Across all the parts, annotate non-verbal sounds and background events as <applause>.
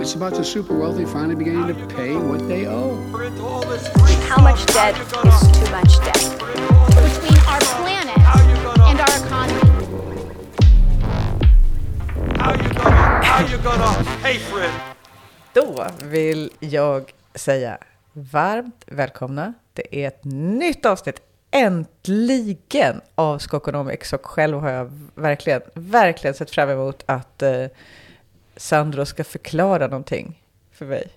It's about the super wealthy finally beginning to pay what they owe. How much debt is too much debt? between our planet and our economy. How you gonna, how you gonna pay for it? Då vill jag säga varmt välkomna. Det är ett nytt avsnitt, äntligen, av Skokonomics. Och själv har jag verkligen, verkligen sett fram emot att eh, Sandro ska förklara någonting för mig.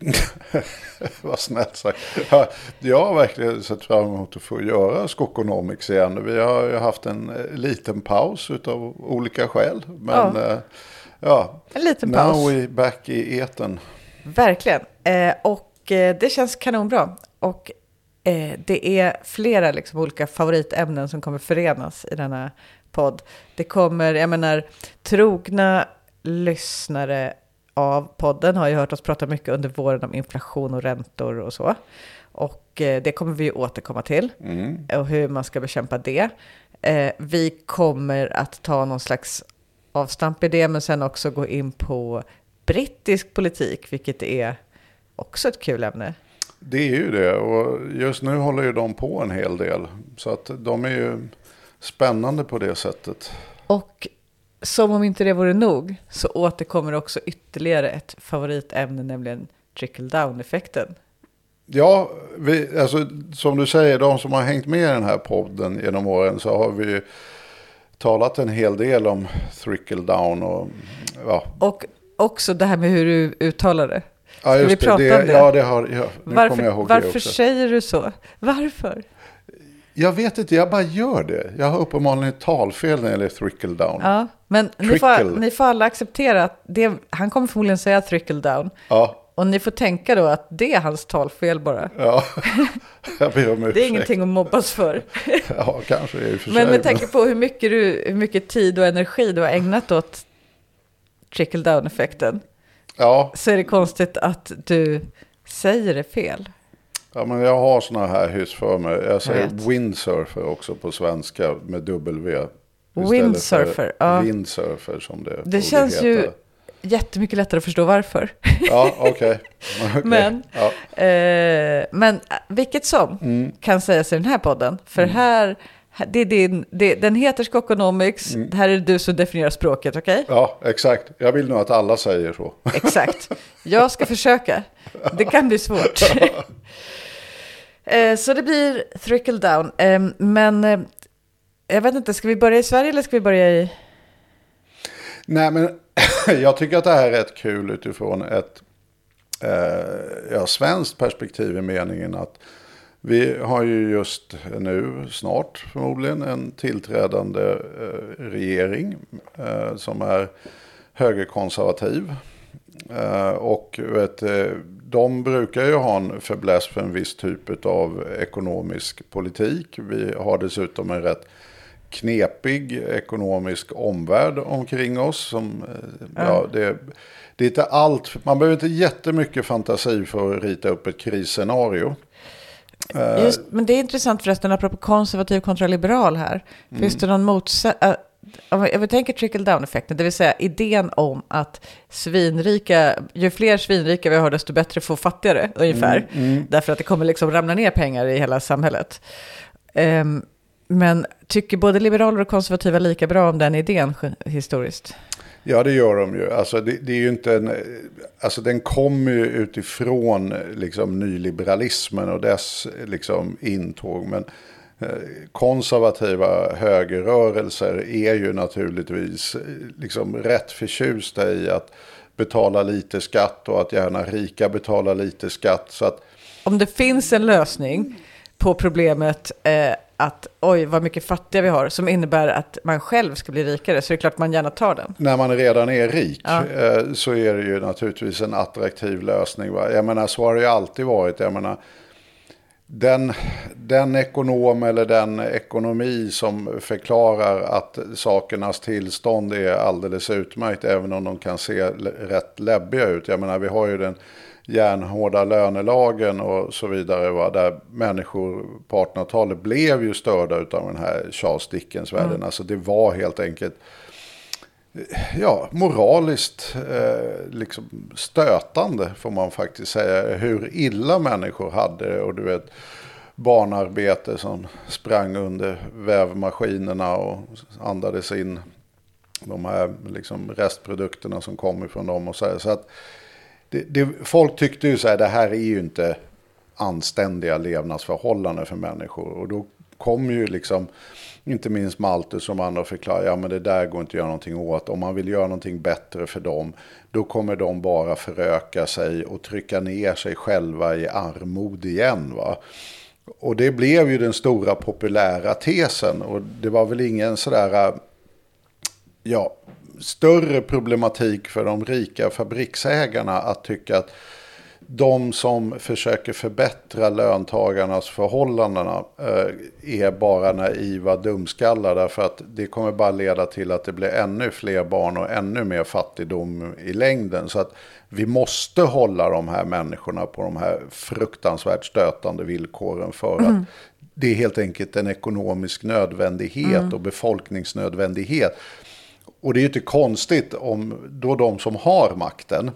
<laughs> Vad snällt sagt. Ja, Jag har verkligen sett fram emot att få göra Skokonomics igen. Vi har ju haft en eh, liten paus av olika skäl. Men Ja. ja, ja En liten now paus. we back i eten. Verkligen. Eh, och eh, det känns kanonbra. Och eh, det är flera liksom, olika favoritämnen som kommer förenas i denna podd. Det kommer, jag menar, trogna lyssnare av podden har ju hört oss prata mycket under våren om inflation och räntor och så. Och eh, det kommer vi återkomma till. Och hur man ska bekämpa det. Eh, vi kommer att ta någon slags avstamp i det, men sen också gå in på brittisk politik, vilket är också ett kul ämne. Det är ju det och just nu håller ju de på en hel del. Så att de är ju spännande på det sättet. Och som om inte det vore nog så återkommer också ytterligare ett favoritämne, nämligen trickle down-effekten. Ja, vi, alltså, som du säger, de som har hängt med i den här podden genom åren så har vi talat en hel del om trickle down och ja. Och också det här med hur du uttalar det. Ja, vi just det. prata det, om det? Ja, det har ja, nu kommer jag Varför, ihåg det varför också. säger du så? Varför? Jag vet inte, jag bara gör det. Jag har uppenbarligen ett talfel när det gäller trickle down. Ja, men ni får, ni får alla acceptera att det, han kommer förmodligen säga trickle down. Ja, Och ni får tänka då att det är hans talfel bara. ja. <laughs> jag ber om ursäkt. Det är ingenting att mobbas för. <laughs> Ja, kanske i och för Men med tanke på hur mycket, du, hur mycket tid och energi du har ägnat åt trickle down-effekten Ja, så är det konstigt att du säger det fel. ja, men jag har såna här hyss för mig. Jag säger vet. windsurfer också på svenska med W. Windsurfer, ja. Windsurfer som det Det känns ju heta. jättemycket lättare att förstå varför. Ja, okej. <laughs> Okej. Men- Ja. Eh, men eh, vilket som Mm. kan sägas i den här podden. För här, här- det är din, det, den heter Skokonomics. Mm. Det här är det du som definierar språket, okej? ja, exakt. Jag vill nog att alla säger så. <laughs> Exakt. Jag ska försöka. Det kan bli svårt. <laughs> Eh, Så det blir trickle down. Eh, Men eh, jag vet inte, ska vi börja i Sverige eller ska vi börja i... Nej, men <laughs> jag tycker att det här är rätt kul utifrån ett eh, ja, svenskt perspektiv i meningen att vi har ju just nu, snart förmodligen, en tillträdande eh, regering eh, som är högerkonservativ. Eh, och vet, eh, de brukar ju ha en fäbless för en viss typ av ekonomisk politik. Vi har dessutom en rätt knepig ekonomisk omvärld omkring oss. Som, eh, ja. det, det är inte allt, man behöver inte jättemycket fantasi för att rita upp ett krisscenario. Eh, Just, men det är intressant förresten, apropå konservativ kontra liberal här. Mm. Finns det någon motsättning? Om vi tänker trickle down-effekten, det vill säga idén om att svinrika, ju fler svinrika vi har, desto bättre får fattigare, ungefär. Mm, Därför att det kommer liksom ramla ner pengar i hela samhället. Ehm, men tycker både liberaler och konservativa lika bra om den idén historiskt? Ja, det gör de ju. Alltså, det, det är ju inte en, alltså, den kommer ju utifrån liksom, nyliberalismen och dess liksom, intåg. Men eh, konservativa högerrörelser är ju naturligtvis liksom, rätt förtjusta i att betala lite skatt och att gärna rika betalar lite skatt. Så att Om det finns en lösning på problemet eh, att oj vad mycket fattiga vi har som innebär att man själv ska bli rikare så är det klart man gärna tar den. när man redan är rik Ja. eh, så är det ju naturligtvis en attraktiv lösning. Va? Jag menar, så har det ju alltid varit. Jag menar, den, den ekonom eller den ekonomi som förklarar att sakernas tillstånd är alldeles utmärkt, även om de kan se rätt läbbiga ut. Jag menar, vi har ju den järnhårda lönelagen och så vidare, va? där människor på 1800-talet blev ju störda av den här Charles Dickens-världen. Alltså det var helt enkelt ja, moraliskt eh, liksom stötande får man faktiskt säga. Hur illa människor hade det och du vet barnarbete som sprang under vävmaskinerna och andades in de här liksom restprodukterna som kom ifrån dem. Och så här. så att det, det, folk tyckte ju så här, det här är ju inte anständiga levnadsförhållanden för människor. Och då kom ju liksom, inte minst Malthus som andra förklarar, ja men det där går inte att göra någonting åt. Om man vill göra någonting bättre för dem, då kommer de bara föröka sig och trycka ner sig själva i armod igen. Va? Och det blev ju den stora populära tesen. Och det var väl ingen sådär, äh, ja, större problematik för de rika fabriksägarna att tycka att de som försöker förbättra löntagarnas förhållanden eh, är bara naiva dumskallar. Därför att det kommer bara leda till att det blir ännu fler barn och ännu mer fattigdom i längden. Så att vi måste hålla de här människorna på de här fruktansvärt stötande villkoren. För mm. att det är helt enkelt en ekonomisk nödvändighet mm. och befolkningsnödvändighet. Och det är ju inte konstigt om då de som har makten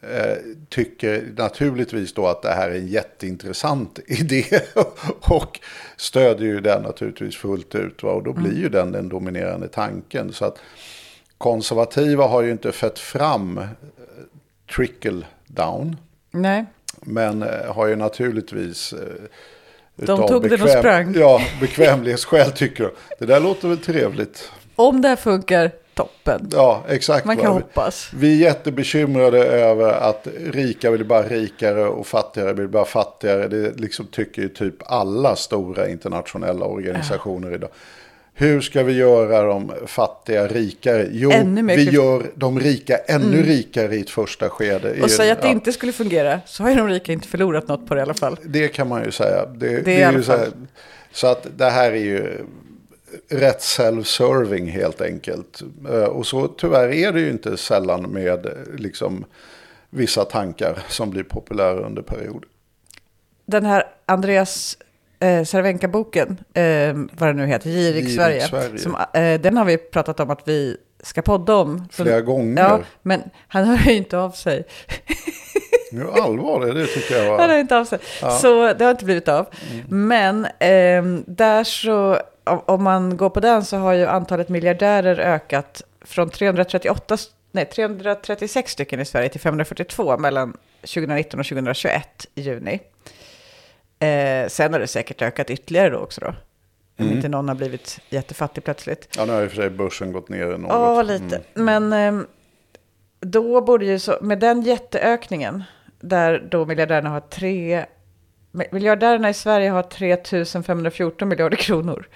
Eh, tycker naturligtvis då att det här är en jätteintressant <laughs> idé och stödjer ju den naturligtvis fullt ut. Va? Och då blir ju den den dominerande tanken. Så att konservativa har ju inte fött fram eh, trickle down. Nej. Men eh, har ju naturligtvis... De tog bekväm, den och sprang. Ja, bekvämlighetsskäl tycker de. Det där låter väl trevligt. Om det här funkar, toppen. Ja, exakt. Man kan hoppas. Vi är jättebekymrade över att rika blir bara rikare och fattigare blir bara fattigare. Det liksom tycker ju typ alla stora internationella organisationer ja. idag. Hur ska vi göra de fattiga rikare? Jo, vi gör de rika ännu mm. rikare i ett första skede. Och säga att det ja. inte skulle fungera, så har ju de rika inte förlorat något på det i alla fall. Det kan man ju säga. Det, det, det är ju så, här, så att det här är ju rätt self-serving helt enkelt. Eh, och så tyvärr är det ju inte sällan med liksom, vissa tankar som blir populära under perioder. Den här Andreas eh, Cervenka-boken, eh, vad det nu heter, Girig, Sverige, Sverige. Som, eh, den har vi pratat om att vi ska podda om. Flera gånger. Ja, men han <laughs> hör ju inte av sig. Nu allvar, det tycker jag var... Han hör inte av sig. Ja. Så det har inte blivit av. Mm. Men eh, där så om man går på den så har ju antalet miljardärer ökat från 338, nej, 336 stycken i Sverige till 542 mellan 2019 och 2021 i juni. Eh, sen har det säkert ökat ytterligare då också då. Om mm. inte någon har blivit jättefattig plötsligt. Ja, nu har i och för sig börsen gått ner något. Ja, lite. Mm. Men eh, då borde ju så, med den jätteökningen, där då miljardärerna har tre Miljardärerna i Sverige har 3 514 miljarder kronor.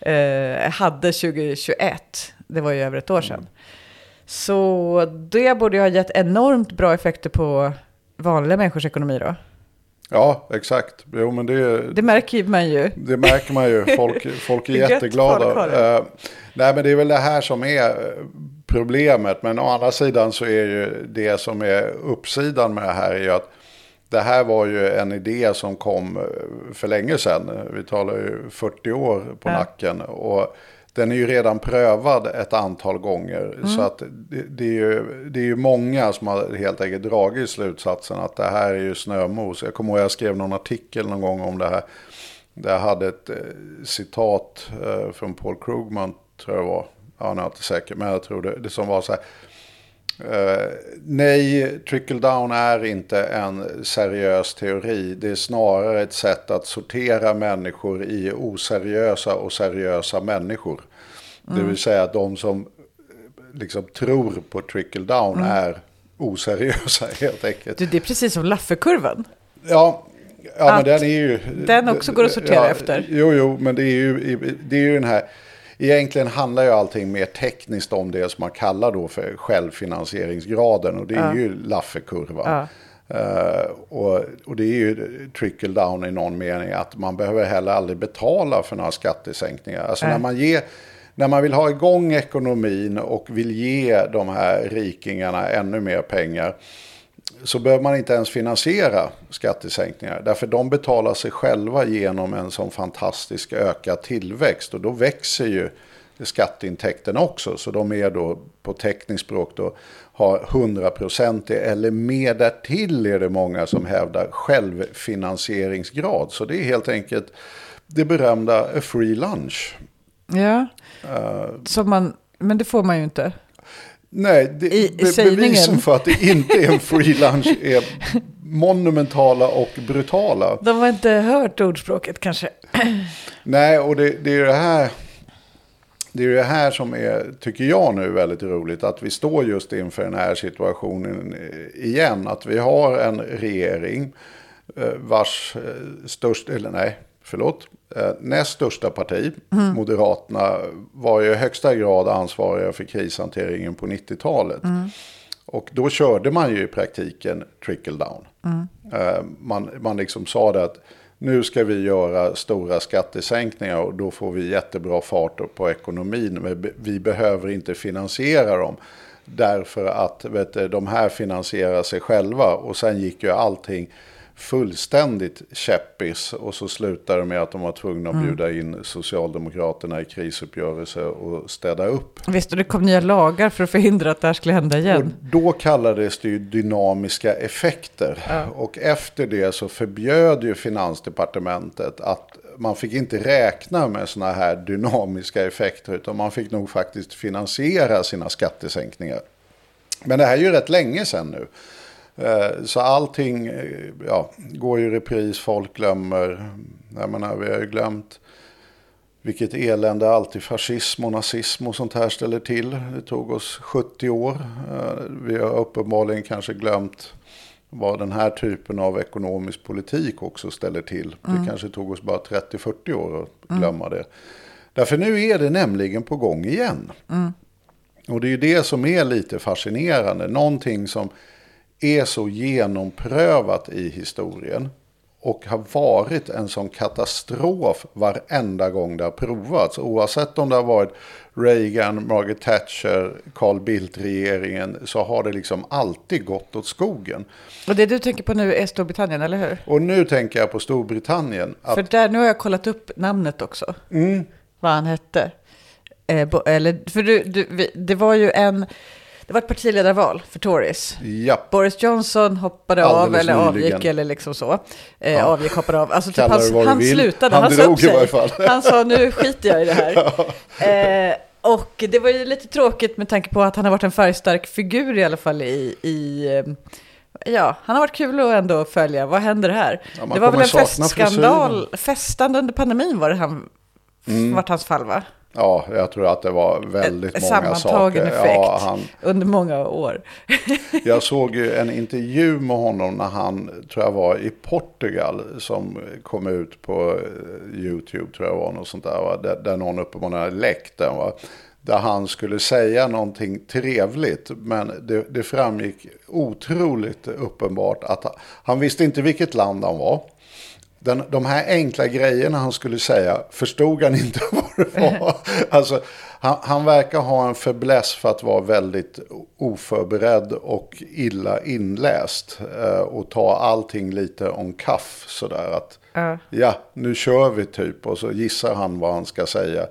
Eh, hade 2021, det var ju över ett år sedan. Så det borde ju ha gett enormt bra effekter på vanliga människors ekonomi då. Ja, exakt. Jo, men det, det märker man ju. Det märker man ju. <laughs> Folk, folk är jätteglada. Uh, nej, men det är väl det här som är problemet. Men å andra sidan så är ju det som är uppsidan med det här är ju att det här var ju en idé som kom eh, för länge sedan. Vi talar ju 40 år på ja. nacken. Och den är ju redan prövad ett antal gånger. Mm. Så att det, det, är ju, det är ju många som har helt enkelt dragit slutsatsen att det här är ju snömos. Jag kommer ihåg att jag skrev någon artikel någon gång om det här. Där jag hade ett eh, citat eh, från Paul Krugman, tror jag det var. Ja, nu är jag inte säker, men jag tror det. Det som var så här. Uh, nej, trickle down är inte en seriös teori. Det är snarare ett sätt att sortera människor i oseriösa och seriösa människor. Mm. Det vill säga att de som liksom tror på trickle down mm. är oseriösa <laughs> helt enkelt. Du, det är precis som Lafferkurvan. Ja, ja men den är ju... Den också går att sortera ja, efter. Jo, jo, men det är ju, det är ju den här egentligen handlar ju allting mer tekniskt om det som man kallar då för självfinansieringsgraden. Och det är ja. ju Lafferkurvan. Ja. Uh, och, och, det är ju trickle down i någon mening att man behöver heller aldrig betala för några skattesänkningar. Alltså äh. när man ger när man vill ha igång ekonomin och vill ge de här rikingarna ännu mer pengar så behöver man inte ens finansiera skattesänkningar. Därför de betalar sig själva genom en sån fantastisk ökad tillväxt. Och då växer ju skatteintäkterna också. Så de är då på tekniskt språk då har 100% eller mer därtill är det många som hävdar självfinansieringsgrad. Så det är helt enkelt det berömda free lunch. Ja, som man, men det får man ju inte. Nej, det, I- be, bevisen för att det inte är en <laughs> free lunch är monumentala och brutala. De har inte hört ordspråket kanske. <clears throat> Nej, och det, det är det här. Det är det här som är, tycker jag nu, väldigt roligt. Att vi står just inför den här situationen eh, igen. Att vi har en regering eh, vars eh, störst, eller nej, förlåt, Eh, näst största parti, Moderaterna, var ju i högsta grad ansvariga för krishanteringen på 90-talet. Och då körde man ju i praktiken trickle down. Mm. Man, man liksom sa det att nu ska vi göra stora skattesänkningar och då får vi jättebra fart på ekonomin. Men vi behöver inte finansiera dem. Därför att vet du, de här finansierar sig själva. Och sen gick ju allting fullständigt käppis. Och så slutade det med att de var tvungna att bjuda in Socialdemokraterna i krisuppgörelse och städa upp. Visst, och det kom nya lagar för att förhindra att det här skulle hända Och igen. då kallades det ju dynamiska effekter. Och efter det så förbjöd ju Finansdepartementet att man fick inte räkna med sådana här dynamiska effekter. Utan man fick nog faktiskt finansiera sina skattesänkningar. Men det här är ju rätt länge sedan nu. Eh, Så allting eh, ja, går i repris, folk glömmer. Jag menar, vi har ju glömt vilket elände alltid fascism och nazism och sånt här ställer till. Det tog oss 70 år. Eh, Vi har uppenbarligen kanske glömt vad den här typen av ekonomisk politik också ställer till. Det kanske tog oss bara 30-40 år att glömma det. Därför nu är det nämligen på gång igen. Och det är ju det som är lite fascinerande. Någonting som är så genomprövat i historien och har varit en sån katastrof varenda gång det har provats. Oavsett om det har varit Reagan, Margaret Thatcher, Carl Bildt-regeringen så har det liksom alltid gått åt skogen. Och det du tänker på nu är Storbritannien, eller hur? Och nu tänker jag på Storbritannien. Att För där, nu har jag kollat upp namnet också. Mm. Vad han hette. Eh, bo, eller, för du, du, vi, det var ju en... Det var ett partiledarval för Tories. Ja, Boris Johnson hoppade av Alldeles eller nyligen. avgick eller liksom så. Eh, Avgick, hoppade av. Alltså typ han, han slutade, Han han, drog i varje fall. <laughs> Han sa nu skiter jag i det här. <laughs> Eh, och det var ju lite tråkigt med tanke på att han har varit en färgstark figur i alla fall i... i eh, Ja, han har varit kul att ändå följa. Vad händer här? Ja, det var väl en festskandal. Festande under pandemin var det han, Mm. vart hans fall va? Ja, jag tror att det var väldigt En många sammantagen saker. effekt Ja, han, under många år. <laughs> Jag såg ju en intervju med honom när han, tror jag var i Portugal, som kom ut på eh, YouTube, tror jag var, något sånt där, va? Där, där någon uppenbarligen hade läckt den. Va? Där han skulle säga någonting trevligt, men det, det framgick otroligt uppenbart att han, han visste inte vilket land han var. Den, de här enkla grejerna han skulle säga förstod han inte <laughs> vad det var. Alltså, han, han verkar ha en fäbless för att vara väldigt oförberedd och illa inläst. Eh, och ta allting lite om kaff sådär. Att, Ja. ja, nu kör vi typ. Och så gissar han vad han ska säga.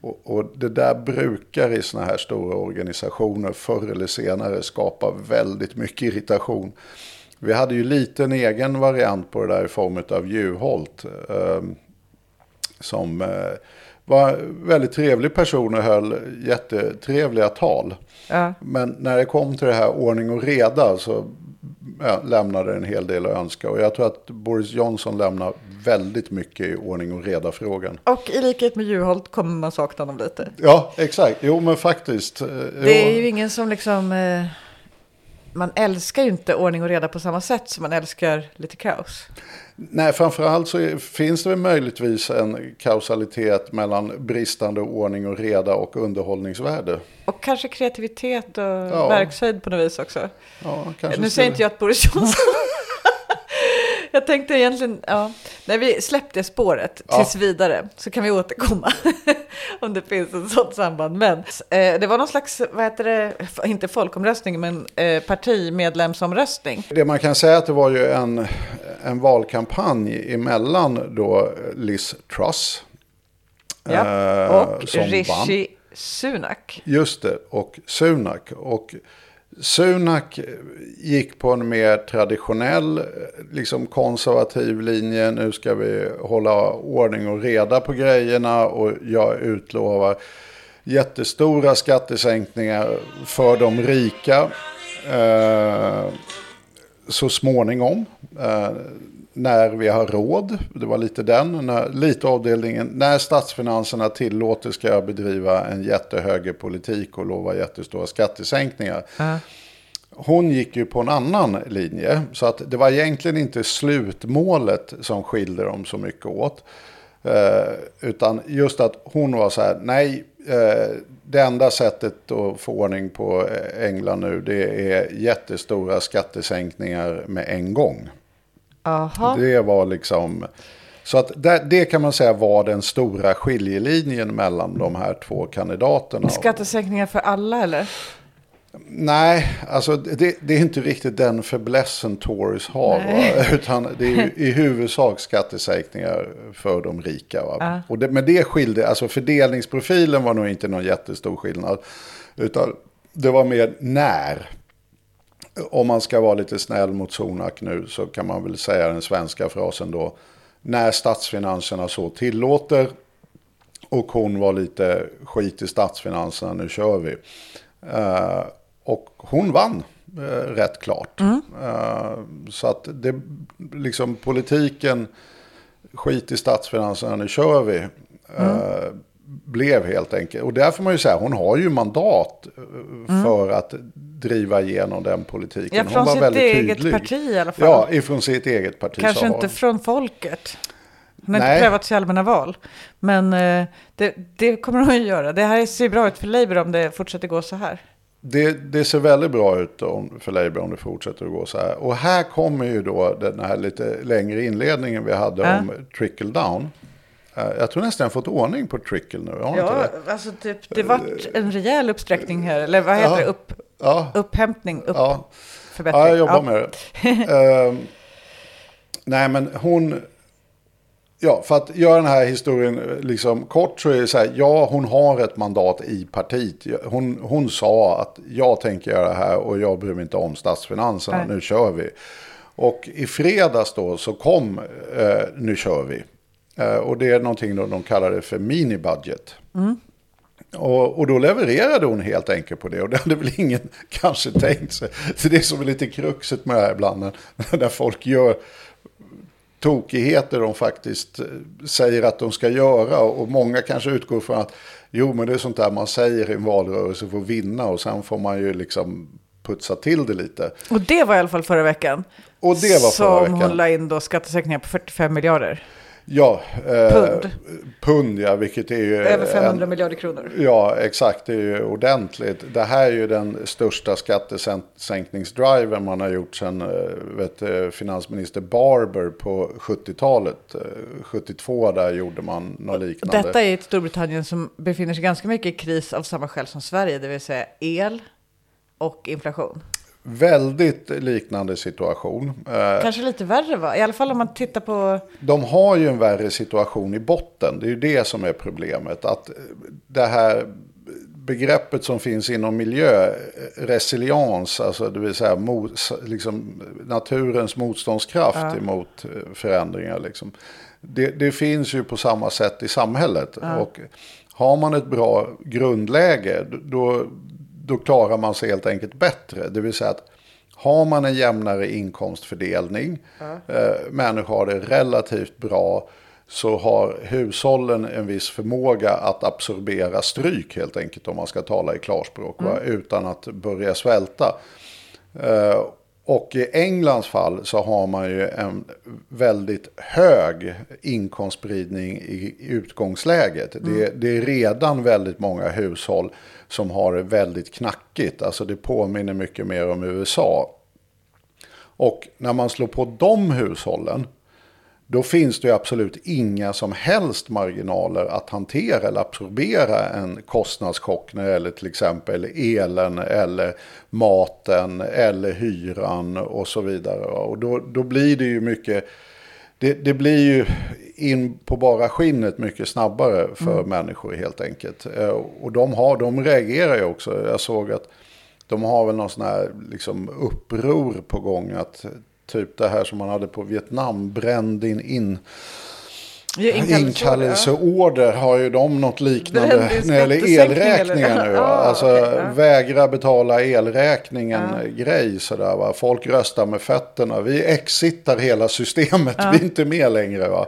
Och, och det där brukar i sådana här stora organisationer förr eller senare skapa väldigt mycket irritation. Vi hade ju lite en egen variant på det där i form av Juholt. Eh, som eh, var en väldigt trevlig person och höll jättetrevliga tal. Ja. Men när det kom till det här ordning och reda så ja, lämnade en hel del att önska. Och jag tror att Boris Johnson lämnar väldigt mycket i ordning och reda-frågan. Och i likhet med Juholt kommer man sakna honom lite. Ja, exakt. Jo, men faktiskt. eh, Det är ju ingen som liksom... Eh, man älskar ju inte ordning och reda på samma sätt som man älskar lite kaos. Nej, framförallt så är, finns det väl möjligtvis en kausalitet mellan bristande ordning och reda och underhållningsvärde. Och kanske kreativitet och verkshöjd på något vis också. Ja, nu säger inte jag att Boris Johnson... <laughs> <laughs> jag tänkte egentligen, ja, när vi släppte spåret tills vidare så kan vi återkomma <laughs> om det finns ett sådant samband. Men eh, det var någon slags, vad heter det, inte folkomröstning, men eh, partimedlemsomröstning. Det man kan säga att det var ju en, en valkampanj emellan då Liz Truss. Ja. eh, och som vann. Rishi Sunak. Just det, och Sunak. Och Sunak gick på en mer traditionell, eh, liksom konservativ linje. Nu ska vi hålla ordning och reda på grejerna och jag utlovar jättestora skattesänkningar för de rika eh, så småningom. Eh, när vi har råd, det var lite den, när, lite avdelningen, när statsfinanserna tillåter ska jag bedriva en jättehögerpolitik och lova jättestora skattesänkningar. Hon gick ju på en annan linje, så att det var egentligen inte slutmålet som skilde dem så mycket åt. Eh, utan just att hon var så här, nej, eh, det enda sättet att få ordning på England nu det är jättestora skattesänkningar med en gång. Aha. Det var liksom... Så att det, det kan man säga var den stora skiljelinjen mellan de här två kandidaterna. Skattesänkningar för alla eller? Nej, alltså det, det är inte riktigt den förblessen Tories har. Va? <laughs> Utan det är <laughs> i huvudsak skattesänkningar för de rika. Va? Ja. Och det, men det skilde, alltså fördelningsprofilen var nog inte någon jättestor skillnad. Utan det var mer när. Om man ska vara lite snäll mot Sunak nu så kan man väl säga den svenska frasen då. När statsfinanserna så tillåter. Och hon var lite skit i statsfinanserna, nu kör vi. Eh, och hon vann eh, rätt klart. Eh, så att det, liksom politiken, skit i statsfinanserna, nu kör vi. eh, Blev helt enkelt. Och där får man ju säga, hon har ju mandat eh, för att driva igenom den politiken. Ja, hon från var sitt väldigt eget tydlig. parti i alla fall. Ja, ifrån sitt eget parti. Kanske hon. inte från folket. Hon har Nej. inte prövats i allmänna val. Men eh, det, det kommer hon ju göra. Det här ser bra ut för Labour om det fortsätter gå så här. Det, det ser väldigt bra ut om, för Labour om det fortsätter att gå så här. Och här kommer ju då den här lite längre inledningen vi hade Ja. om trickle down. Eh, Jag tror nästan jag fått ordning på trickle nu. Har inte det? alltså typ, det vart en rejäl uppsträckning här. Eller vad heter Ja. det? Upp, Ja, upphämtning, upp, ja. förbättring. ja jag jobbar med det. <laughs> Ehm, nej, men hon... Ja, för att göra den här historien eh, liksom kort så är det så här, ja hon har ett mandat i partiet. Hon, hon sa att jag tänker göra det här och jag bryr mig inte om statsfinanserna, Nej. nu kör vi. Och i fredags då så kom eh, Nu kör vi. Eh, och det är någonting då de kallar det för minibudget. Och, och då levererade hon helt enkelt på det. Och det hade väl ingen <laughs> kanske tänkt sig. Så det är som lite kruxet med det här ibland. När, <laughs> när folk gör tokigheter de faktiskt eh, säger att de ska göra. Och många kanske utgår från att jo men det är sånt där man säger i en valrörelse för att vinna. Och sen får man ju liksom putsa till det lite. Och det var i alla fall förra veckan. Och det var förra Som veckan. hon la in då skattesänkningar på 45 miljarder. Ja, eh, Pund. Pund ja, vilket är ju... Över 500 en, miljarder kronor. Ja, exakt. Det är ju ordentligt. Det här är ju den största skattesänkningsdriven man har gjort sedan eh, vet, eh, finansminister Barber på 70-talet. Eh, 72 där gjorde man något liknande. Detta är ett Storbritannien som befinner sig ganska mycket i kris av samma skäl som Sverige, det vill säga el och inflation. Väldigt liknande situation. Eh, Kanske lite värre va? I alla fall om man tittar på... De har ju en värre situation i botten. Det är ju det som är problemet. Att eh, det här begreppet som finns inom miljö, eh, resiliens, alltså det vill säga mot, liksom, naturens motståndskraft emot eh, förändringar. Liksom. Det, det finns ju på samma sätt i samhället. Och har man ett bra grundläge, då, då klarar man sig helt enkelt bättre. Det vill säga att har man en jämnare inkomstfördelning, eh, människor har det relativt bra, så har hushållen en viss förmåga att absorbera stryk helt enkelt om man ska tala i klarspråk, va? utan att börja svälta. Eh, och i Englands fall så har man ju en väldigt hög inkomstspridning i utgångsläget. Det, det är redan väldigt många hushåll som har det väldigt knackigt. Alltså det påminner mycket mer om USA. Och när man slår på de hushållen då finns det ju absolut inga som helst marginaler att hantera eller absorbera en kostnadschock när det gäller till exempel elen eller maten eller hyran och så vidare. Och då, då blir det ju mycket, det, det blir ju in på bara skinnet mycket snabbare för människor helt enkelt. Eh, Och de, har, de reagerar ju också. Jag såg att de har väl någon sån här liksom uppror på gång. Att typ det här som man hade på Vietnam, bränd in, in Ja, inkallelseorder har ju de något liknande när det gäller elräkningar nu. va? Ja, Alltså okej, ja. vägra betala elräkningen grej sådär va. Folk röstar med fötterna. Vi exitar hela systemet. Vi är inte med längre va.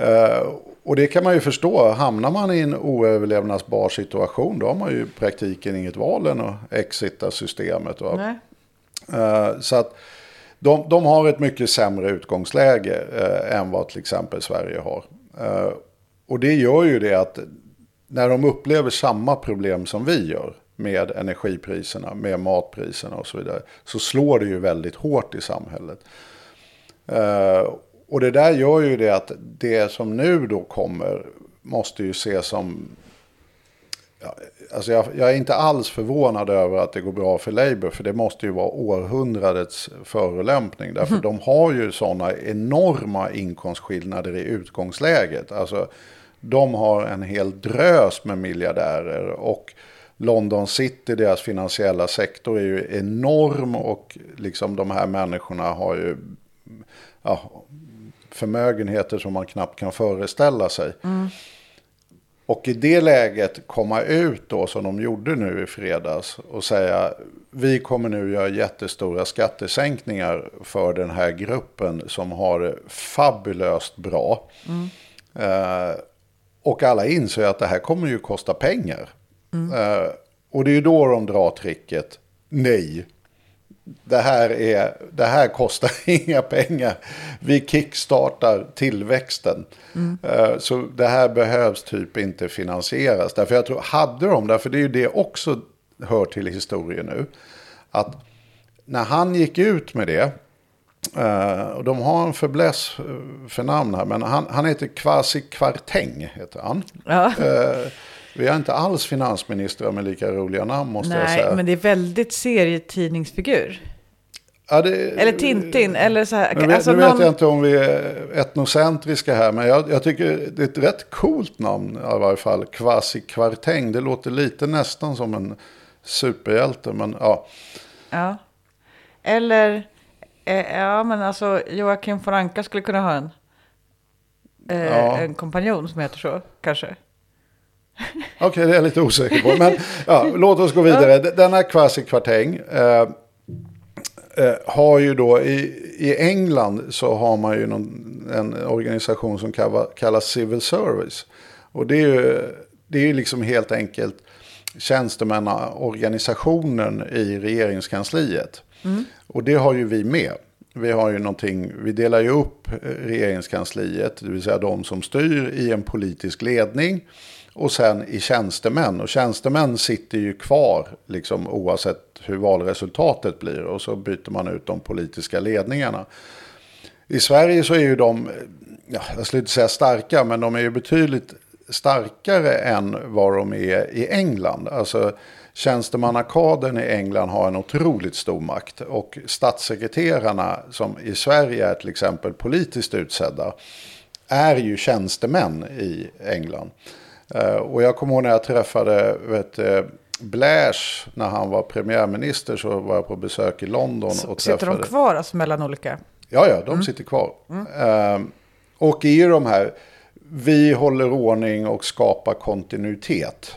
Eh, och det kan man ju förstå. Hamnar man i en oöverlevnadsbar situation då har man ju i praktiken inget val än att exita systemet. Eh, Så att de, de har ett mycket sämre utgångsläge eh, än vad till exempel Sverige har. Och det gör ju det att när de upplever samma problem som vi gör med energipriserna, med matpriserna och så vidare, så slår det ju väldigt hårt i samhället. Och det där gör ju det att det som nu då kommer måste ju ses som Ja, alltså jag, jag är inte alls förvånad över att det går bra för Labour. För det måste ju vara århundradets förolämpning. Därför de har ju sådana enorma inkomstskillnader i utgångsläget. Alltså de har en hel drös med miljardärer. Och London City, deras finansiella sektor är ju enorm. Och liksom de här människorna har ju ja, förmögenheter som man knappt kan föreställa sig. Och i det läget komma ut då som de gjorde nu i fredags och säga vi kommer nu göra jättestora skattesänkningar för den här gruppen som har det fabulöst bra. Eh, och alla inser att det här kommer ju kosta pengar. Eh, och det är ju då de drar tricket nej. Det här, är, det här kostar <laughs> inga pengar. Vi kickstartar tillväxten. Eh, Så det här behövs typ inte finansieras. Därför jag tror, hade de, därför det är ju det också hör till historien nu. Att när han gick ut med det, eh, och de har en förbläss eh, för namn här, men han, han heter Kwasi Kwarteng, heter han. Ja. Vi har inte alls finansministrar med lika roliga namn måste jag säga. Nej, men det är väldigt serietidningsfigur. Ja, det, Eller Tintin, eller så här. Nu, vet, alltså nu vet någon- jag inte om vi är etnocentriska här, men jag, jag tycker det är ett rätt coolt namn i varje fall. Kvasi Kvarteng, det låter lite nästan som en superhjälte, men ja. Ja. Eller, eh, ja men alltså Joakim von Anka skulle kunna ha en, eh, Ja. en kompanjon som heter så, kanske. Okej, det är jag lite osäker på. Men ja, låt oss gå vidare. Denna Kwasi Kwarteng eh, eh, har ju då i, i England så har man ju någon, en organisation som kalla- kallas Civil Service. Och det är ju, det är ju liksom helt enkelt tjänstemannaorganisationen i regeringskansliet. Och det har ju vi med. Vi har ju någonting, vi delar ju upp eh, regeringskansliet, det vill säga de som styr i en politisk ledning. Och sen i tjänstemän. Och tjänstemän sitter ju kvar liksom, oavsett hur valresultatet blir. Och så byter man ut de politiska ledningarna. I Sverige så är ju de, ja, jag skulle inte säga starka, men de är ju betydligt starkare än vad de är i England. Alltså tjänstemannakadern i England har en otroligt stor makt. Och statssekreterarna som i Sverige är till exempel politiskt utsedda är ju tjänstemän i England. Eh, Och jag kommer ihåg när jag träffade vet, eh, Blairs när han var premiärminister så var jag på besök i London. och Sitter träffade... de kvar alltså mellan olika? Ja, ja, de sitter kvar. Ehm, och i de här, vi håller ordning och skapar kontinuitet.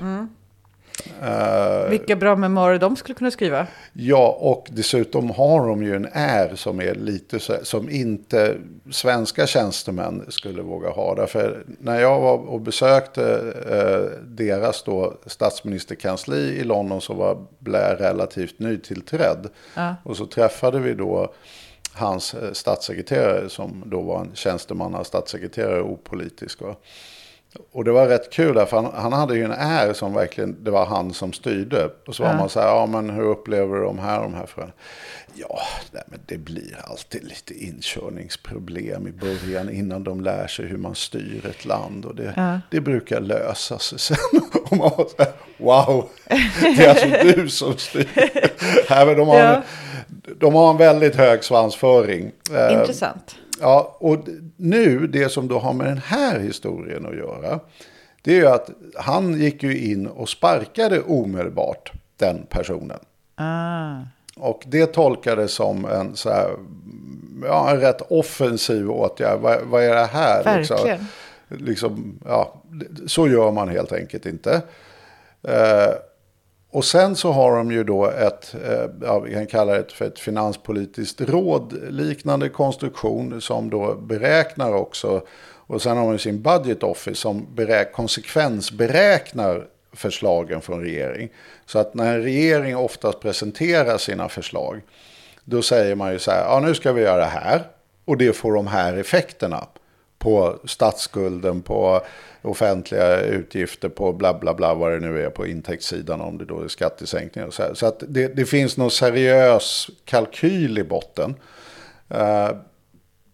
Eh, Vilka bra memoarer de skulle kunna skriva? ja, och dessutom har de ju en är som är lite så, som inte svenska tjänstemän skulle våga ha. Därför när jag var och besökte eh, deras då statsministerkansli i London så var Blair relativt nytillträdd. Ja. Och så träffade vi då hans eh, statssekreterare som då var en tjänstemannastatssekreterare, opolitisk. Va? Och det var rätt kul därför han, han hade ju en är som verkligen, det var han som styrde. Och så var Ja. man så här, ja men hur upplever de här, de här frågorna? Ja, nej, men det blir alltid lite inkörningsproblem i början innan de lär sig hur man styr ett land. Och det, Ja. det brukar lösa sig <laughs> sen. Och man var så här, wow, det är alltså du som styr. <laughs> Nej, men de, har, Ja. de har en väldigt hög svansföring. Eh, Intressant. Ja, och nu, det som då har med den här historien att göra, det är ju att han gick ju in och sparkade omedelbart den personen. Ah. Och det tolkades som en, så här, ja, en rätt offensiv åtgärd. Vad, vad är det här? Verkligen. Liksom, liksom, ja, så gör man helt enkelt inte. Eh, och sen så har de ju då ett, eh, ja, vi kan kalla det för ett finanspolitiskt råd liknande konstruktion som då beräknar också. Och sen har de sin budget office som beräk, konsekvensberäknar förslagen från regering. Så att när en regering oftast presenterar sina förslag, då säger man ju så här, ja nu ska vi göra det här och det får de här effekterna på statsskulden, på offentliga utgifter, på bla bla bla vad det nu är på intäktssidan om det då är skattesänkningar och så här. Så att det, det finns någon seriös kalkyl i botten. Uh,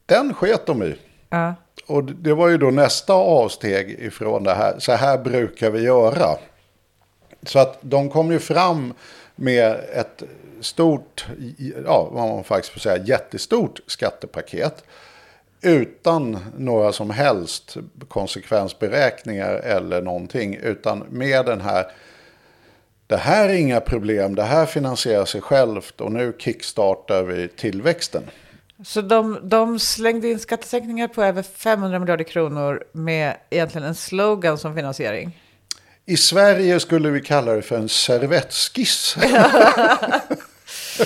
den sket de i. Ja. Och det var ju då nästa avsteg ifrån det här. Så här brukar vi göra. Så att de kom ju fram med ett stort, ja vad man faktiskt får säga, jättestort skattepaket. Utan några som helst konsekvensberäkningar eller någonting. Utan med den här, det här är inga problem, det här finansierar sig självt och nu kickstartar vi tillväxten. Så de, de slängde in skattesänkningar på över 500 miljarder kronor med egentligen en slogan som finansiering. I Sverige skulle vi kalla det för en servettskiss. <laughs> <laughs>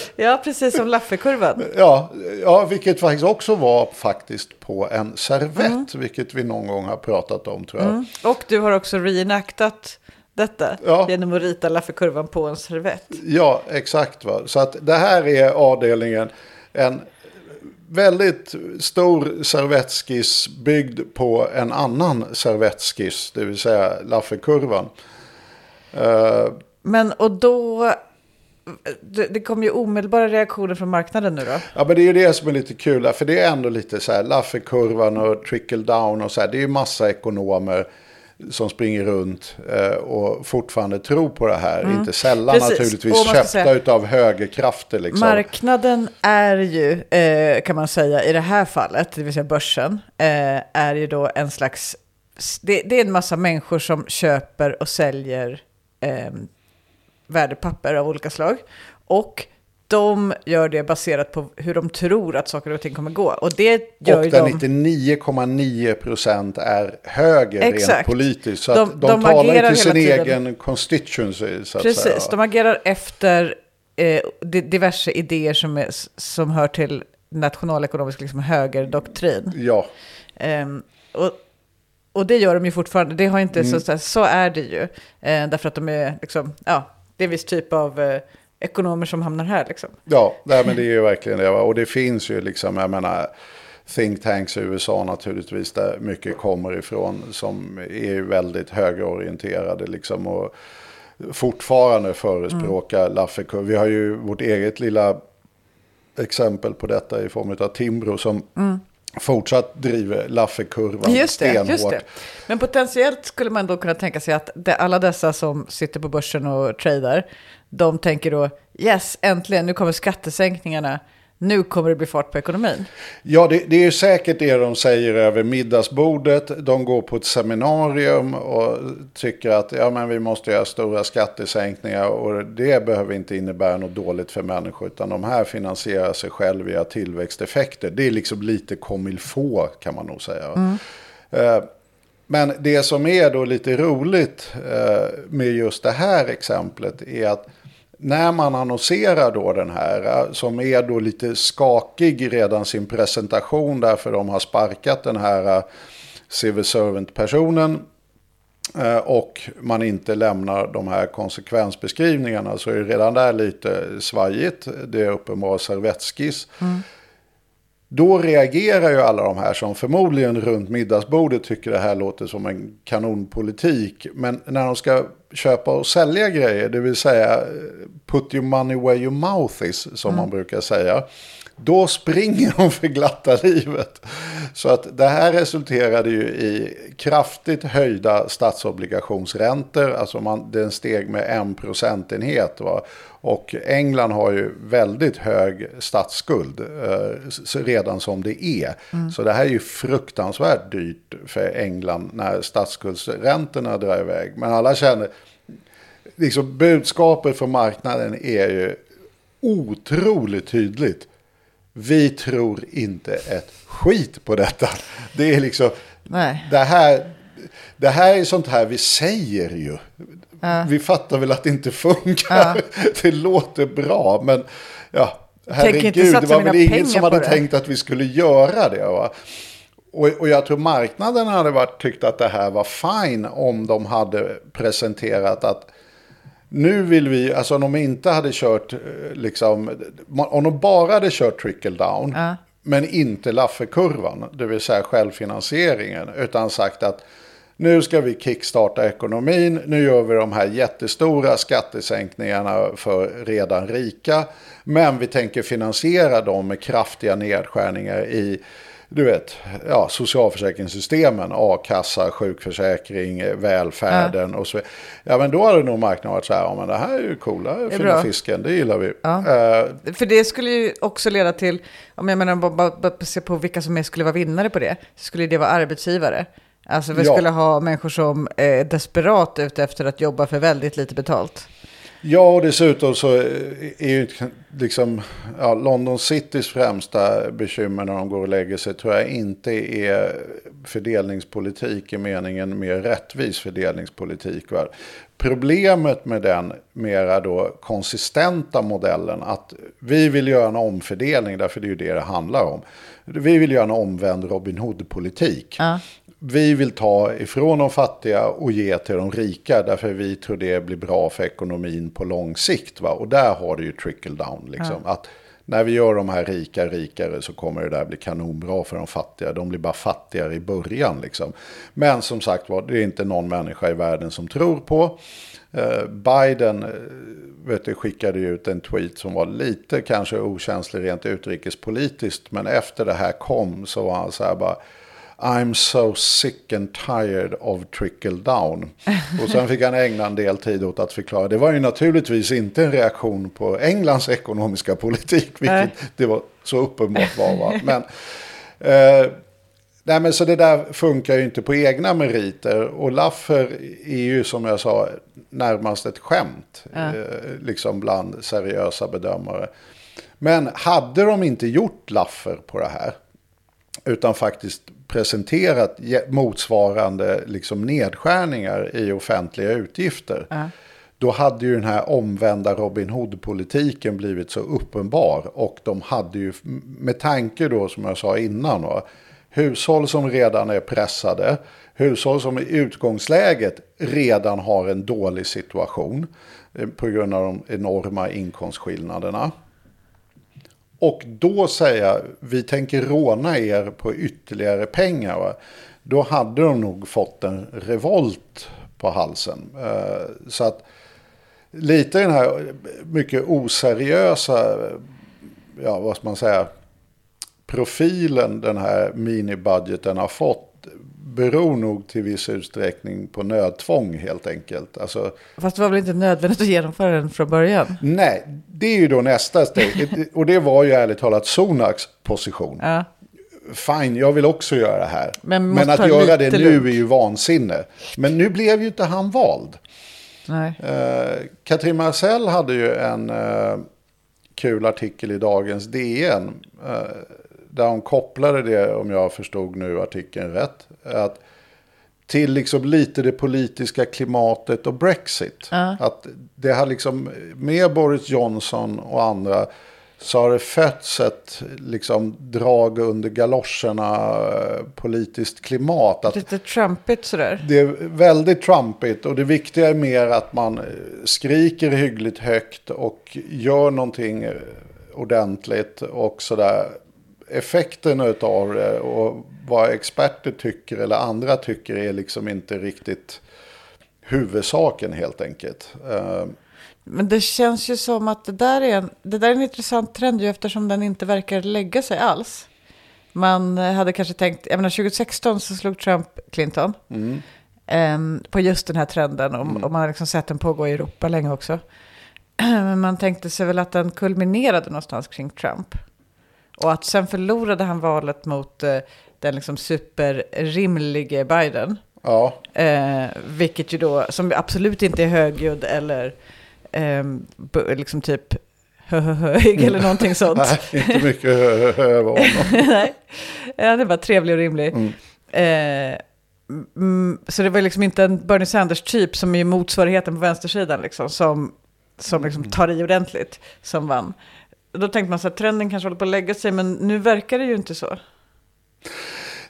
<laughs> Ja, precis som Laffekurvan. Ja, ja, vilket faktiskt också var faktiskt på en servett, vilket vi någon gång har pratat om tror jag. Mm. Och du har också reenactat detta Ja. genom att rita Laffekurvan på en servett. Ja, exakt. Va? Så att det här är avdelningen. En väldigt stor servettskiss byggd på en annan servettskiss, det vill säga Laffekurvan. Eh, Men och då, det, det kom ju omedelbara reaktioner från marknaden nu då. Ja, men det är ju det som är lite kul. För det är ändå lite så här, Lafferkurvan och trickle down och så här. Det är ju massa ekonomer som springer runt eh, och fortfarande tror på det här. Inte sällan Precis. naturligtvis köpta säga- utav högerkrafter. Liksom. Marknaden är ju, eh, kan man säga, i det här fallet, det vill säga börsen, eh, är ju då en slags... Det, är en massa människor som köper och säljer eh, värdepapper av olika slag. Och de gör det baserat på hur de tror att saker och ting kommer gå. Och det gör och ju där de... 99,9 procent är höger rent Exakt. politiskt. Så De- att de, de talar till sin tiden. egen constituency. Så att Precis, säga. de agerar efter eh, di- diverse idéer som, är, som hör till nationalekonomisk liksom, högerdoktrin. Ja, Ehm, och, och det gör de ju fortfarande. Det har inte Mm. så, så, så är det ju. Eh, därför att de är liksom, ja, det är en viss typ av eh, ekonomer som hamnar här liksom. Ja, nej, men det är ju verkligen det. va. Och det finns ju liksom, jag menar, think tanks i USA naturligtvis, där mycket kommer ifrån, som är ju väldigt högerorienterade liksom. Och fortfarande förespråkar Mm. Lafferkurv. Vi har ju vårt eget lilla exempel på detta i form av Timbro som fortsatt driver Lafferkurvan. Just det, stenhårt. just det. Men potentiellt skulle man då kunna tänka sig att det, alla dessa som sitter på börsen och tradar, de tänker då yes, äntligen, nu kommer skattesänkningarna, nu kommer det bli fart på ekonomin. Ja, det, det är säkert det de säger över middagsbordet. De går på ett seminarium och tycker att ja, men vi måste göra stora skattesänkningar och det behöver inte innebära något dåligt för människor utan de här finansierar sig själv via tillväxteffekter. Det är liksom lite faut kan man nog säga. Eh, Men det som är då lite roligt eh, med just det här exemplet är att när man annonserar då den här, eh, som är då lite skakig redan sin presentation därför de har sparkat den här eh, civil servant-personen eh, och man inte lämnar de här konsekvensbeskrivningarna så är det redan där lite svajigt. Det är uppenbar servettskiss. Mm. Då reagerar ju alla de här som förmodligen runt middagsbordet tycker det här låter som en kanonpolitik. Men när de ska köpa och sälja grejer, det vill säga put your money where your mouth is, som man brukar säga. Då springer de för glatta livet. Så att det här resulterade ju i kraftigt höjda statsobligationsräntor. Alltså man, den steg med en procentenhet. Va? Och England har ju väldigt hög statsskuld eh, redan som det är. Så det här är ju fruktansvärt dyrt för England när statsskuldsräntorna drar iväg. Men alla känner, liksom budskapet från marknaden är ju otroligt tydligt. Vi tror inte ett skit på detta. Det är liksom, Nej. det här, det här är sånt här vi säger ju. Vi fattar väl att det inte funkar. <laughs> Det låter bra, men ja, herregud, det var väl ingen som hade det. tänkt att vi skulle göra det. Va? Och, och jag tror marknaden hade varit, tyckt att det här var fine om de hade presenterat att nu vill vi, alltså om de inte hade kört, eh, liksom, om de bara hade kört trickle down, men inte Lafferkurvan, det vill säga självfinansieringen, utan sagt att nu ska vi kickstarta ekonomin, nu gör vi de här jättestora skattesänkningarna för redan rika, men vi tänker finansiera dem med kraftiga nedskärningar i du vet, ja, socialförsäkringssystemen, a-kassa, sjukförsäkring, eh, välfärden och så Ja, men då hade nog marknaden varit så här, ja men det här är ju coola, fina fisken, det gillar vi. Ja. Eh, För det skulle ju också leda till, om jag menar bara, bara, se på vilka som är, skulle vara vinnare på det, så skulle det vara arbetsgivare. Alltså vi Ja. skulle ha människor som är desperat ute efter att jobba för väldigt lite betalt. Ja, och dessutom så är ju liksom ja, London Citys främsta bekymmer när de går och lägger sig tror jag inte är fördelningspolitik i meningen mer rättvis fördelningspolitik. Va? Problemet med den mera då konsistenta modellen att vi vill göra en omfördelning, därför det är ju det det handlar om. Vi vill göra en omvänd Robin Hood-politik. Vi vill ta ifrån de fattiga och ge till de rika därför vi tror det blir bra för ekonomin på lång sikt. Va? Och där har det ju trickle down. Liksom. Att när vi gör de här rika rikare så kommer det där bli kanonbra för de fattiga. De blir bara fattigare i början. Liksom. Men som sagt var, det är inte någon människa i världen som tror på. Eh, Biden eh, vet du, skickade ut en tweet som var lite kanske okänslig rent utrikespolitiskt. Men efter det här kom så var han så här bara I'm so sick and tired of trickle down. Och sen fick han ägna en del tid åt att förklara. Det var ju naturligtvis inte en reaktion på Englands ekonomiska politik. Vilket det var så uppenbart var. Va? Men, eh, nej, men så det där funkar ju inte på egna meriter. Och Laffer är ju som jag sa närmast ett skämt. Eh, liksom bland seriösa bedömare. Men hade de inte gjort Laffer på det här utan faktiskt presenterat motsvarande liksom nedskärningar i offentliga utgifter. Då hade ju den här omvända Robin Hood-politiken blivit så uppenbar. Och de hade ju, med tanke då som jag sa innan, va, hushåll som redan är pressade, hushåll som i utgångsläget redan har en dålig situation eh, på grund av de enorma inkomstskillnaderna. Och då säga, vi tänker råna er på ytterligare pengar. Va? Då hade de nog fått en revolt på halsen. Eh, så att lite den här mycket oseriösa, ja vad ska man säga, profilen den här minibudgeten har fått beror nog till viss utsträckning på nödtvång helt enkelt. Alltså, Fast det var väl inte nödvändigt att genomföra den från början? Nej, det är ju då nästa steg. <laughs> Och det var ju ärligt talat Sonaks position. Ja. Fine, jag vill också göra det här. Men Men, att göra det nu lugnt. är ju vansinne. Men nu blev ju inte han vald. Nej. Eh, Katrin Marcel hade ju en eh, kul artikel i dagens DN. Eh, där hon kopplade det, om jag förstod nu artikeln rätt. Att till liksom lite det politiska klimatet och Brexit. Att det har liksom, med Boris Johnson och andra så har det fötts ett liksom drag under galoscherna eh, politiskt klimat. Att Lite trumpigt sådär. det är väldigt trumpigt och det viktiga är mer att man eh, skriker hyggligt högt och gör någonting eh, ordentligt och sådär. Effekten av det och vad experter tycker eller andra tycker är liksom inte riktigt huvudsaken helt enkelt. Eh, Men det känns ju som att det där är en, det där är en intressant trend ju eftersom den inte verkar lägga sig alls. Man hade kanske tänkt, jag menar 2016 så slog Trump Clinton ehm, på just den här trenden och, och man har liksom sett den pågå i Europa länge också. <clears throat> Men man tänkte sig väl att den kulminerade någonstans kring Trump. Och att sen förlorade han valet mot eh, den liksom superrimlige Biden. Ja, Eh, vilket ju då, som absolut inte är högljudd eller bu- liksom typ höhöhög eller någonting sånt. <laughs> nej, inte mycket hö- hö- över honom. <laughs> Nej, han är bara trevlig och rimlig. Eh, mm, så det var liksom inte en Bernie Sanders-typ som är motsvarigheten på vänstersidan liksom, som, som liksom tar i ordentligt, som vann. Då tänkte man så att trenden kanske håller på att lägga sig, men nu verkar det ju inte så.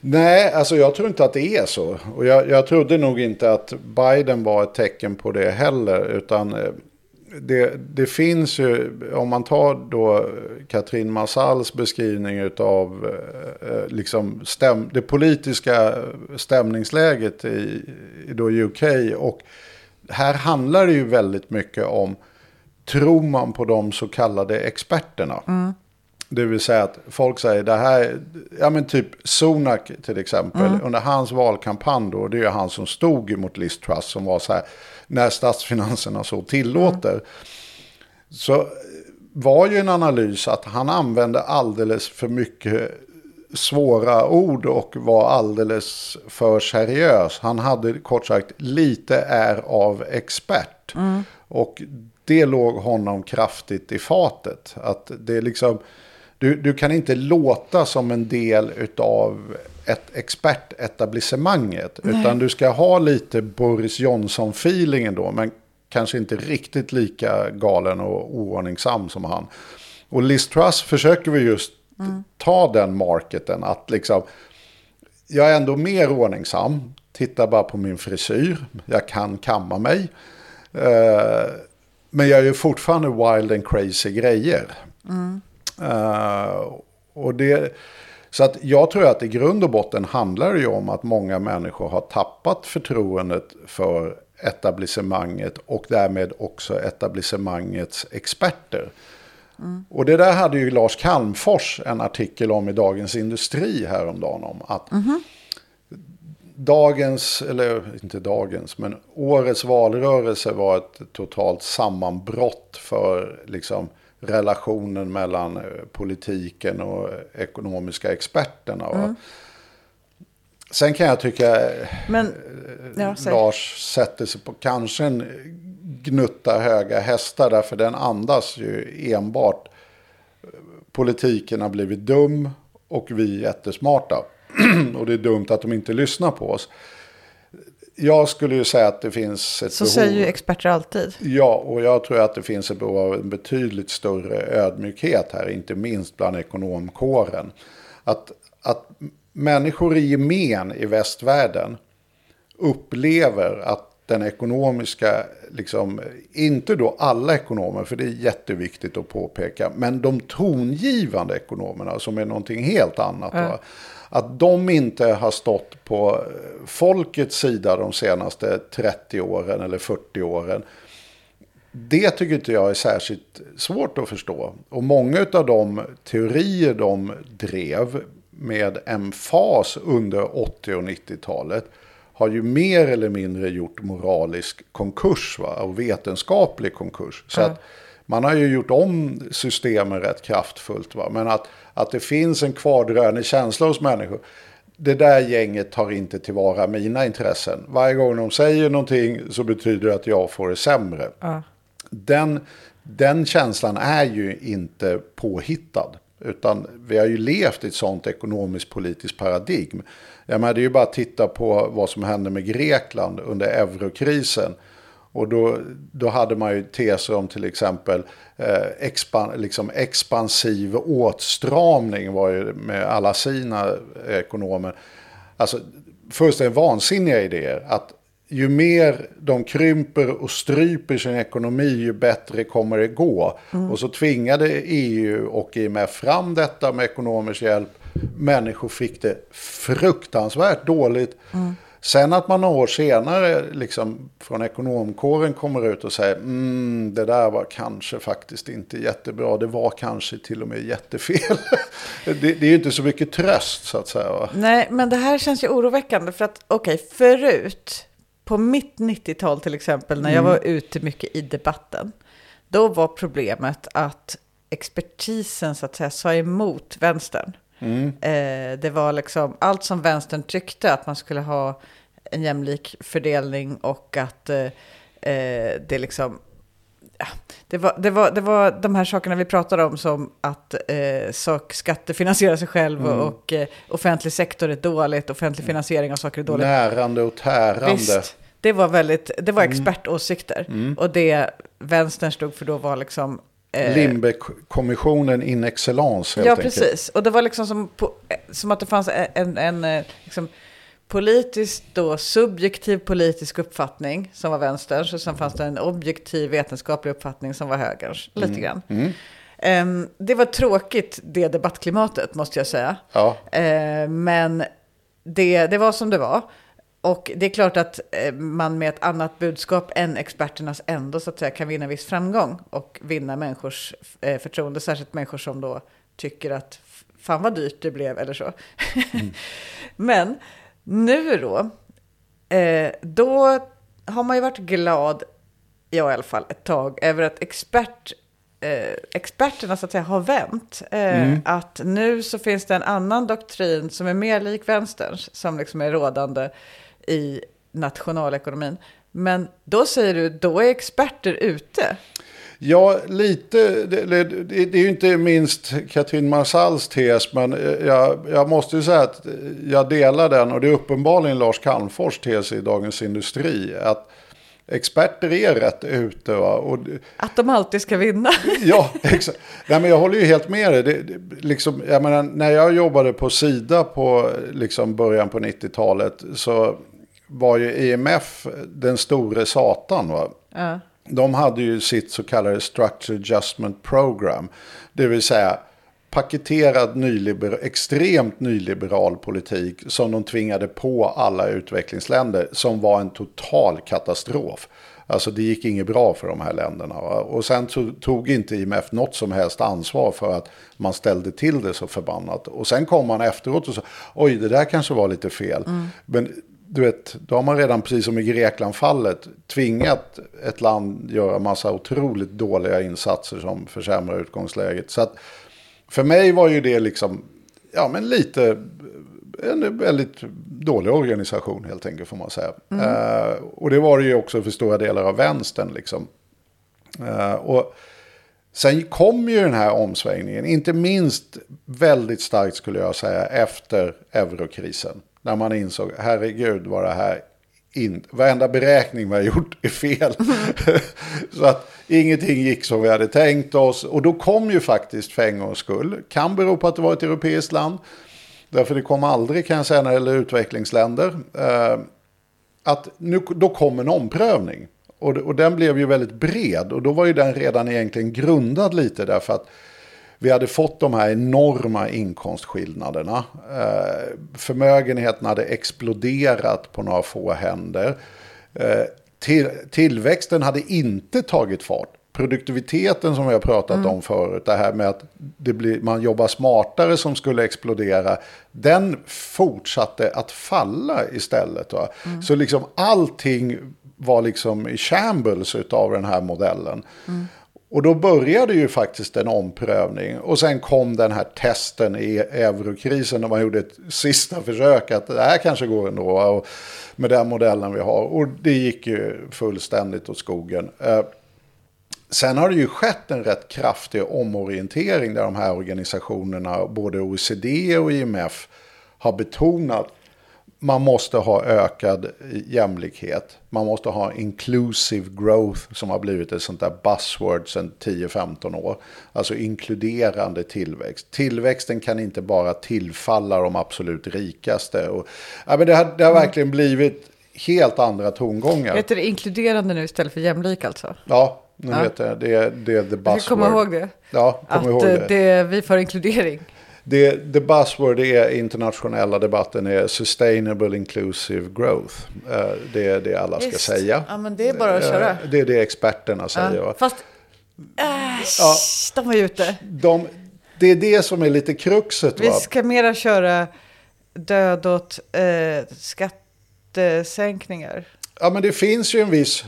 Nej, alltså jag tror inte att det är så. Och jag, jag trodde nog inte att Biden var ett tecken på det heller. Utan eh, det, det finns ju, om man tar då Katrin Massals beskrivning av eh, eh, liksom stäm, det politiska stämningsläget i, i då UK. Och här handlar det ju väldigt mycket om, tror man på de så kallade experterna? Det vill säga att folk säger det här, ja men typ Sunak till exempel, under hans valkampanj då, det är ju han som stod emot Liz Truss som var så här, när statsfinanserna så tillåter. Så var ju en analys att han använde alldeles för mycket svåra ord och var alldeles för seriös. Han hade kort sagt lite är av expert. Och det låg honom kraftigt i fatet. Att det är liksom, du, du kan inte låta som en del av ett expertetablissemanget. Utan du ska ha lite Boris Johnson-feelingen då. Men kanske inte riktigt lika galen och oordningsam som han. Och Liz Truss försöker vi just ta den marketen. Att liksom, jag är ändå mer ordningsam. Titta bara på min frisyr. Jag kan kamma mig. Eh, men jag gör fortfarande wild and crazy grejer. Eh, och det, så att jag tror att i grund och botten handlar det ju om att många människor har tappat förtroendet för etablissemanget och därmed också etablissemangets experter. Och det där hade ju Lars Calmfors en artikel om i Dagens Industri häromdagen om. Att dagens, eller inte dagens, men årets valrörelse var ett totalt sammanbrott för liksom relationen mellan eh, politiken och ekonomiska experterna. Och Sen kan jag tycka eh, Men, ja, säg. Lars sätter sig på kanske en gnutta höga hästar därför den andas ju enbart eh, politiken har blivit dum och vi är och det är dumt att de inte lyssnar på oss. Jag skulle ju säga att det finns ett Så behov. säger ju experter alltid. Ja, och jag tror att det finns ett behov av en betydligt större ödmjukhet här, inte minst bland ekonomkåren. Att, att människor i gemen i västvärlden upplever att den ekonomiska, liksom, inte då alla ekonomer, för det är jätteviktigt att påpeka, men de tongivande ekonomerna som är någonting helt annat. Va? Att de inte har stått på eh, folkets sida de senaste 30 åren eller 40 åren. Det tycker inte jag är särskilt svårt att förstå. Och många av de teorier de drev med emfas under 80 och 90-talet har ju mer eller mindre gjort moralisk konkurs va? och vetenskaplig konkurs. Så att man har ju gjort om systemen rätt kraftfullt. Va? Men att, att det finns en kvardröjande känsla hos människor. Det där gänget tar inte tillvara mina intressen. Varje gång de säger någonting så betyder det att jag får det sämre. Den, den känslan är ju inte påhittad. Utan vi har ju levt i ett sånt ekonomiskt politiskt paradigm. Jag menar, det är ju bara att titta på vad som hände med Grekland under eurokrisen. Och då, då hade man ju teser om till exempel eh, expan, liksom expansiv åtstramning var ju med alla sina ekonomer. Alltså fullständigt vansinniga idéer. Att ju mer de krymper och stryper sin ekonomi, ju bättre kommer det gå. Och så tvingade EU och IMF fram detta med ekonomisk hjälp. Människor fick det fruktansvärt dåligt. Sen att man några år senare liksom från ekonomkåren kommer ut och säger mm, det där var kanske faktiskt inte jättebra, det var kanske till och med jättefel. <laughs> det, det är ju inte så mycket tröst så att säga. Va? Nej, men det här känns ju oroväckande för att okej, förut, på mitt 90-tal till exempel, när jag var ute mycket i debatten, då var problemet att expertisen så att säga sa emot vänstern. Eh, det var liksom allt som vänstern tyckte att man skulle ha en jämlik fördelning och att eh, eh, det liksom ja, det, var, det, var, det var de här sakerna vi pratade om som att eh, sak, skatter finansierar sig själv och eh, offentlig sektor är dåligt, offentlig finansiering av saker är dåligt. Närande och tärande. Visst, det var väldigt, det var expertåsikter. Och det vänstern stod för då var liksom... eh, Lindbeck-kommissionen in excellence helt Ja, enkelt. precis. Och det var liksom som, på, som att det fanns en, en eh, liksom, politiskt då subjektiv politisk uppfattning som var vänsterns och sen fanns det en objektiv vetenskaplig uppfattning som var högerns, lite grann. Ehm, det var tråkigt, det debattklimatet, måste jag säga. Ja. Eh, men det, det var som det var. Och det är klart att eh, man med ett annat budskap än experternas ändå så att säga kan vinna viss framgång och vinna människors eh, förtroende, särskilt människor som då tycker att fan vad dyrt det blev eller så. <laughs> Men nu då, eh, då har man ju varit glad, jag i alla fall, ett tag över att expert, experterna så att säga har vänt. Eh, Att nu så finns det en annan doktrin som är mer lik vänsterns, som liksom är rådande i nationalekonomin. Men då säger du, då är experter ute. Ja, lite. Det, det, det är ju inte minst Katrin Marsalls tes, men eh, jag, jag måste ju säga att jag delar den. Och det är uppenbarligen Lars Calmfors tes i Dagens Industri. Att experter är rätt ute. Och, Att de alltid ska vinna. <laughs> Ja, exakt. Nej, men jag håller ju helt med dig. Det, det, liksom, jag menar, när jag jobbade på Sida på liksom, början på 90-talet så var ju IMF den store satan. Va? Ja. De hade ju sitt så kallade Structure Adjustment Program. Det vill säga paketerad nyliber, extremt nyliberal politik som de tvingade på alla utvecklingsländer som var en total katastrof. Alltså det gick inget bra för de här länderna. Va? Och sen to- tog inte IMF något som helst ansvar för att man ställde till det så förbannat. Och sen kom man efteråt och sa, oj det där kanske var lite fel. Men du vet, då har man redan precis som i Greklandfallet tvingat ett land göra massa otroligt dåliga insatser som försämrar utgångsläget. Så att för mig var ju det liksom, ja men lite en väldigt dålig organisation helt enkelt får man säga. Eh, och det var det ju också för stora delar av vänstern liksom. Eh, och sen kom ju den här omsvängningen, inte minst väldigt starkt skulle jag säga efter eurokrisen. När man insåg, herregud vad det här, in, varenda beräkning vi har gjort är fel. <laughs> Så att ingenting gick som vi hade tänkt oss. Och då kom ju faktiskt för en gångs skull, kan bero på att det var ett europeiskt land, därför det kom aldrig kan jag säga när det gäller utvecklingsländer, eh, att nu, då kom en omprövning. Och, och den blev ju väldigt bred och då var ju den redan egentligen grundad lite därför att vi hade fått de här enorma inkomstskillnaderna. Eh, förmögenheten hade exploderat på några få händer. Eh, till, tillväxten hade inte tagit fart. Produktiviteten som vi har pratat om förut, det här med att det blir, man jobbar smartare som skulle explodera, den fortsatte att falla istället. Va? Så liksom allting var liksom i shambles av den här modellen. Och då började ju faktiskt en omprövning. Och sen kom den här testen i eurokrisen när man gjorde ett sista försök att det här kanske går ändå. Och med den modellen vi har. Och det gick ju fullständigt åt skogen. Eh, sen har det ju skett en rätt kraftig omorientering där de här organisationerna, både OECD och IMF, har betonat man måste ha ökad jämlikhet. Man måste ha inclusive growth som har blivit ett sånt där buzzword sedan 10-15 år. Alltså inkluderande tillväxt. Tillväxten kan inte bara tillfalla de absolut rikaste. Och, ja, men det, har, det har verkligen blivit helt andra tongångar. Heter det inkluderande nu istället för jämlik alltså? Ja, nu Ja. vet jag. Det det är the buzzword. Jag komma ihåg det. Ja, kom Att ihåg det. det, vi får inkludering. Det, the buzzword är internationella debatten är sustainable inclusive growth. Eh, det är det alla ska Visst. säga. Ja, men det är bara att köra. Eh, Det är det experterna säger. Ja, fast, äsch, de var ju ute. De, det är det som är lite kruxet. Vi Va? ska mera köra död åt eh, skattesänkningar. Ja, men det finns ju en viss,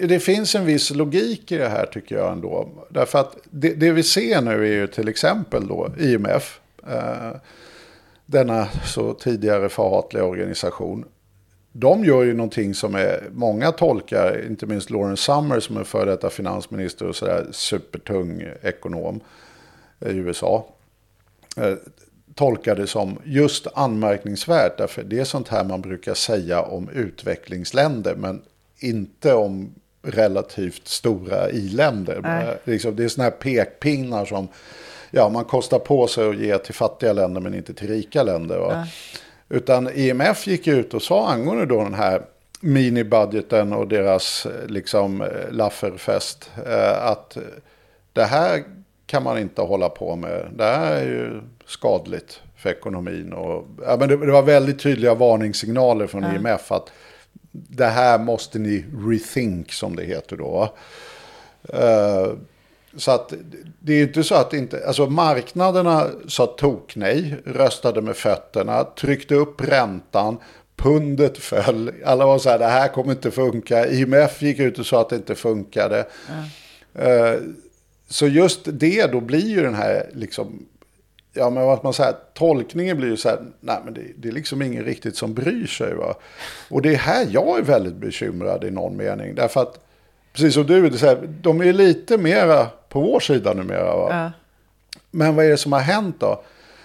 det finns en viss logik i det här tycker jag ändå. Därför att det, det vi ser nu är ju till exempel då IMF, denna så tidigare förhatliga organisation. De gör ju någonting som är, många tolkar, inte minst Lawrence Summers som är före detta finansminister och sådär supertung ekonom i USA. Eh, tolkar det som just anmärkningsvärt. Därför det är sånt här man brukar säga om utvecklingsländer. Men inte om relativt stora i-länder. Eh, Liksom, det är såna här pekpinnar som ja, man kostar på sig att ge till fattiga länder men inte till rika länder. Va? Utan IMF gick ut och sa angående då den här minibudgeten och deras eh, liksom eh, lafferfest eh, att det här kan man inte hålla på med. Det här är ju skadligt för ekonomin. Och, ja, men det, det var väldigt tydliga varningssignaler från IMF att det här måste ni rethink som det heter då. va. Så att det är inte så att inte, alltså marknaderna sa tok nej, röstade med fötterna, tryckte upp räntan, pundet föll, alla var så här, det här kommer inte funka, IMF gick ut och sa att det inte funkade. Eh, Så just det, då blir ju den här, liksom, ja men vad man säger, tolkningen blir ju så här, nej men det, det är liksom ingen riktigt som bryr sig va. Och det är här jag är väldigt bekymrad i någon mening, därför att, precis som du, det är så här, de är lite mera på vår sida numera va. Ja. Men vad är det som har hänt då?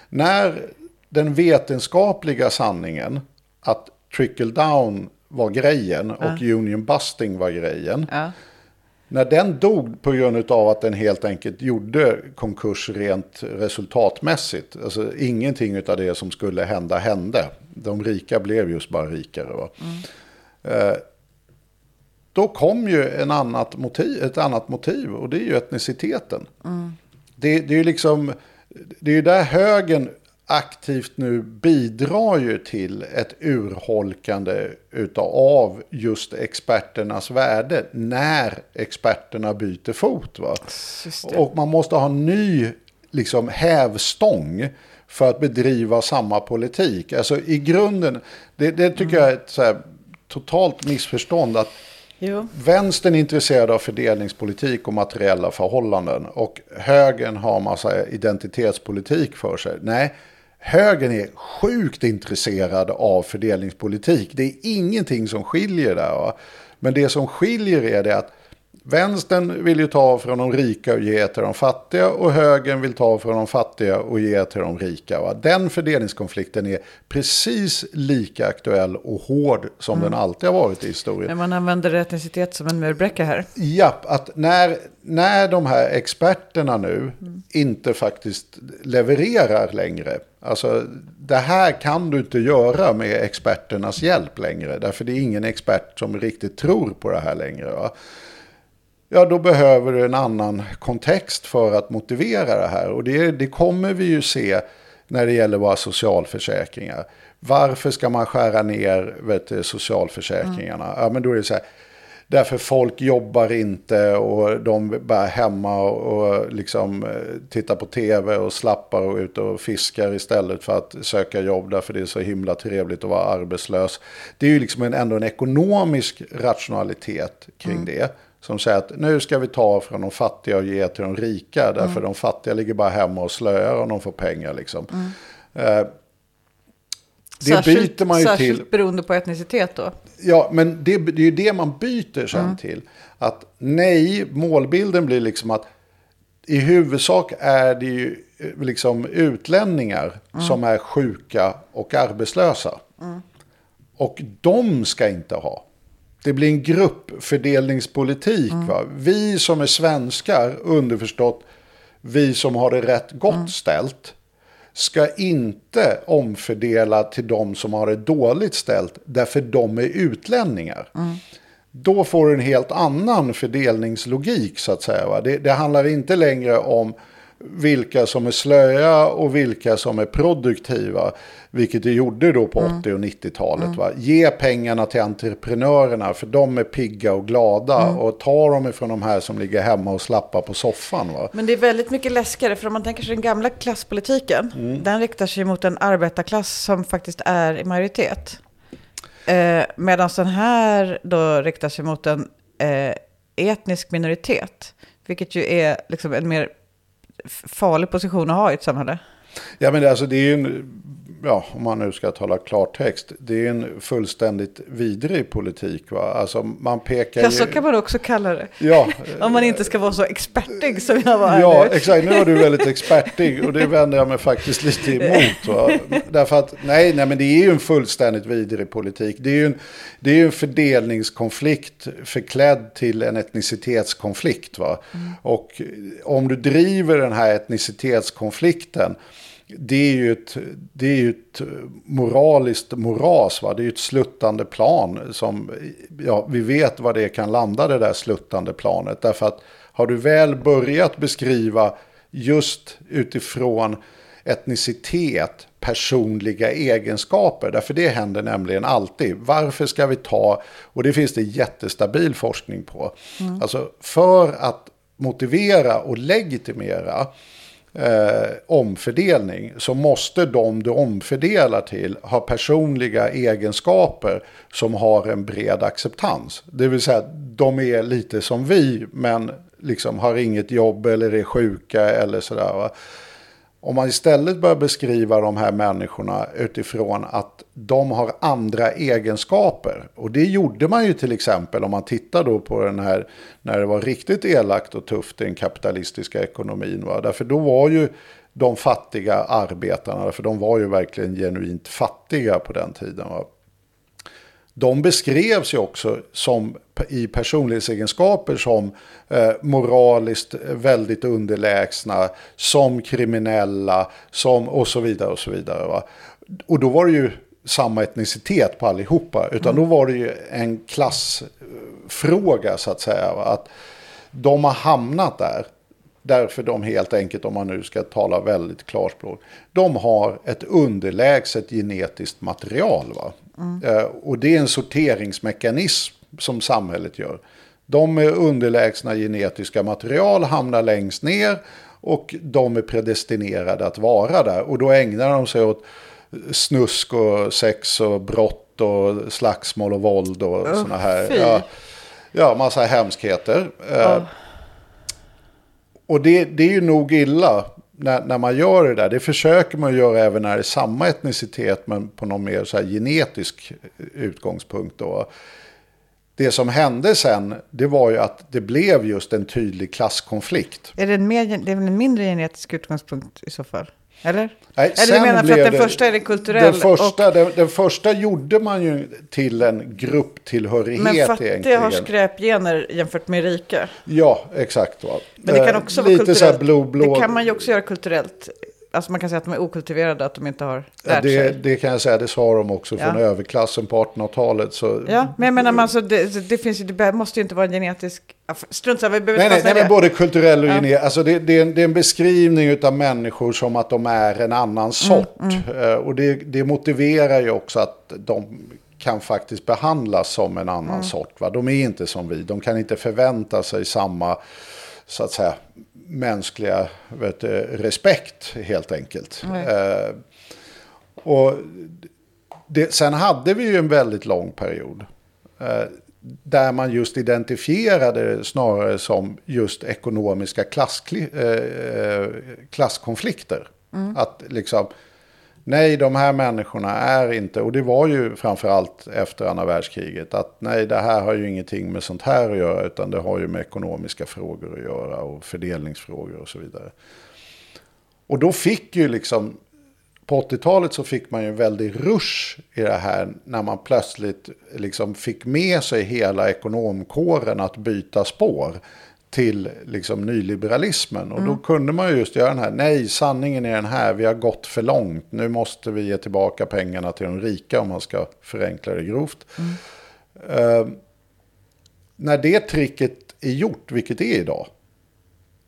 När den vetenskapliga sanningen att trickle down var grejen och union busting var grejen. Ja. När den dog på grund av att den helt enkelt gjorde konkurs rent resultatmässigt. Alltså ingenting av det som skulle hända hände. De rika blev just bara rikare. Va? Eh, då kom ju en annat motiv, ett annat motiv och det är ju etniciteten. Det, det är ju liksom, det är ju där högen aktivt nu bidrar ju till ett urholkande utav just experternas värde när experterna byter fot. Va? Och man måste ha en ny liksom, hävstång för att bedriva samma politik. Alltså i grunden, det, det tycker jag är ett så här, totalt missförstånd. att Jo. Vänstern är intresserad av fördelningspolitik och materiella förhållanden. Och högern har massa identitetspolitik för sig. Nej, högern är sjukt intresserad av fördelningspolitik. Det är ingenting som skiljer där. Va? Men det som skiljer är det att vänstern vill ju ta från de rika och ge till de fattiga. Och högern vill ta från de fattiga och ge till de rika. Va? Den fördelningskonflikten är precis lika aktuell och hård som den alltid har varit i historien. Men man använder etnicitet som en murbräcka här. Japp, att när, när de här experterna nu inte faktiskt levererar längre. Alltså det här kan du inte göra med experternas hjälp längre. Därför det är ingen expert som riktigt tror på det här längre. Va? Ja, då behöver du en annan kontext för att motivera det här. Och det, det kommer vi ju se när det gäller våra socialförsäkringar. Varför ska man skära ner vet socialförsäkringarna? Ja, men då är det så här. Därför folk jobbar inte och de är bara hemma och liksom eh, tittar på tv och slappar och ut och fiskar istället för att söka jobb därför det är så himla trevligt att vara arbetslös. Det är ju liksom en, ändå en ekonomisk rationalitet kring det. Som säger att nu ska vi ta från de fattiga och ge till de rika. Därför de fattiga ligger bara hemma och slöar om de får pengar. Liksom. Eh, det Särskilt- byter man ju särskilt till. beroende på etnicitet då. Ja, men det, det är ju det man byter sen till. Att nej, målbilden blir liksom att i huvudsak är det ju eh, liksom utlänningar som är sjuka och arbetslösa. Och de ska inte ha. Det blir en gruppfördelningspolitik. Va? Vi som är svenskar, underförstått, vi som har det rätt gott ställt, ska inte omfördela till de som har det dåligt ställt, därför de är utlänningar. Då får du en helt annan fördelningslogik, så att säga. Va? Det, det handlar inte längre om vilka som är slöa och vilka som är produktiva. Vilket det gjorde då på 80 och 90-talet. Va? Ge pengarna till entreprenörerna för de är pigga och glada. Och ta dem ifrån de här som ligger hemma och slappar på soffan. Va? Men det är väldigt mycket läskigare, för om man tänker sig den gamla klasspolitiken, den riktar sig mot en arbetarklass som faktiskt är i majoritet. Eh, Medan den här då riktar sig mot en eh, etnisk minoritet, vilket ju är liksom en mer farlig position att ha i ett samhälle. Ja men det, alltså det är ju en, ja om man nu ska tala klartext, det är en fullständigt vidrig politik va. Alltså man pekar Ja, så kan man också kalla det. Ja, <laughs> Om man inte ska vara så expertig som jag var Ja, nu. exakt. Nu var du väldigt expertig och det vänder jag mig faktiskt lite emot. Va? <laughs> Därför att, nej, nej, men det är ju en fullständigt vidrig politik. Det är ju en, det är ju en fördelningskonflikt förklädd till en etnicitetskonflikt. Va? Och om du driver den här etnicitetskonflikten det är ju ett, det är ju ett moraliskt moras. Va? Det är ju ett sluttande plan. Som, ja, vi vet vad det kan landa det där sluttande planet. Därför att har du väl börjat beskriva just utifrån etnicitet, personliga egenskaper. Därför det händer nämligen alltid. Varför ska vi ta, och det finns det jättestabil forskning på. Alltså för att motivera och legitimera eh, omfördelning så måste de du omfördelar till ha personliga egenskaper som har en bred acceptans. Det vill säga de är lite som vi men liksom har inget jobb eller är sjuka eller sådär. Va? Om man istället börjar beskriva de här människorna utifrån att de har andra egenskaper. Och det gjorde man ju till exempel om man tittar då på den här när det var riktigt elakt och tufft i den kapitalistiska ekonomin. Va? Därför då var ju de fattiga arbetarna, för de var ju verkligen genuint fattiga på den tiden. Va? De beskrevs ju också som i personlighetsegenskaper som eh, moraliskt väldigt underlägsna, som kriminella, som och så vidare och så vidare. Va? Och då var det ju samma etnicitet på allihopa, utan då var det ju en klassfråga så att säga. Va? Att de har hamnat där. Därför de helt enkelt, om man nu ska tala väldigt klarspråk, de har ett underlägset genetiskt material. Va? Eh, och det är en sorteringsmekanism som samhället gör. De med underlägsna genetiska material hamnar längst ner och de är predestinerade att vara där. Och då ägnar de sig åt snusk och sex och brott och slagsmål och våld och Usch, sådana här. fy. Ja, ja, massa hemskheter. Eh, och det, det är ju nog illa när, när man gör det där. Det försöker man göra även när det är samma etnicitet men på någon mer så här genetisk eh, utgångspunkt. Då. Det som hände sen det var ju att det blev just en tydlig klasskonflikt. Är det, en mer, det är väl en mindre genetisk utgångspunkt i så fall? Eller? Nej, Eller du menar för att den det- första är det kulturell Den första, och- den, den första gjorde man ju till en grupptillhörighet Men fattiga egentligen. har skräpgener jämfört med rika. Ja, exakt. Va? Men det kan Eh, också vara Lite så här kulturellt. blå, blå. Det kan man ju också göra kulturellt. Alltså man kan säga att de är okultiverade, att de inte har lärt det, sig. det kan jag säga, det sa de också Ja. från överklassen på 1800-talet. Så... Ja, men jag menar, man, alltså, det, det, finns ju, det måste ju inte vara en genetisk... Strunt samma, vi behöver Nej, inte nej, nej, men både kulturell och Ja. genetisk. Alltså det, det, är en, det är en beskrivning av människor som att de är en annan Mm, sort. Eh, Och det, det motiverar ju också att de kan faktiskt behandlas som en annan Mm. sort. Va? De är inte som vi. De kan inte förvänta sig samma så att säga, mänskliga vet, respekt helt enkelt. Nej. Eh, och det, sen hade vi ju en väldigt lång period. Eh, där man just identifierade det snarare som just ekonomiska klasskli, eh, eh, klasskonflikter. Att liksom, nej de här människorna är inte, och det var ju framförallt efter andra världskriget, att nej det här har ju ingenting med sånt här att göra, utan det har ju med ekonomiska frågor att göra och fördelningsfrågor och så vidare. Och då fick ju liksom, på 80-talet så fick man ju en väldig rush i det här när man plötsligt liksom fick med sig hela ekonomkåren att byta spår till liksom nyliberalismen. Och då kunde man ju just göra den här, nej sanningen är den här, vi har gått för långt, nu måste vi ge tillbaka pengarna till de rika om man ska förenkla det grovt. Eh, när det tricket är gjort, vilket det är idag,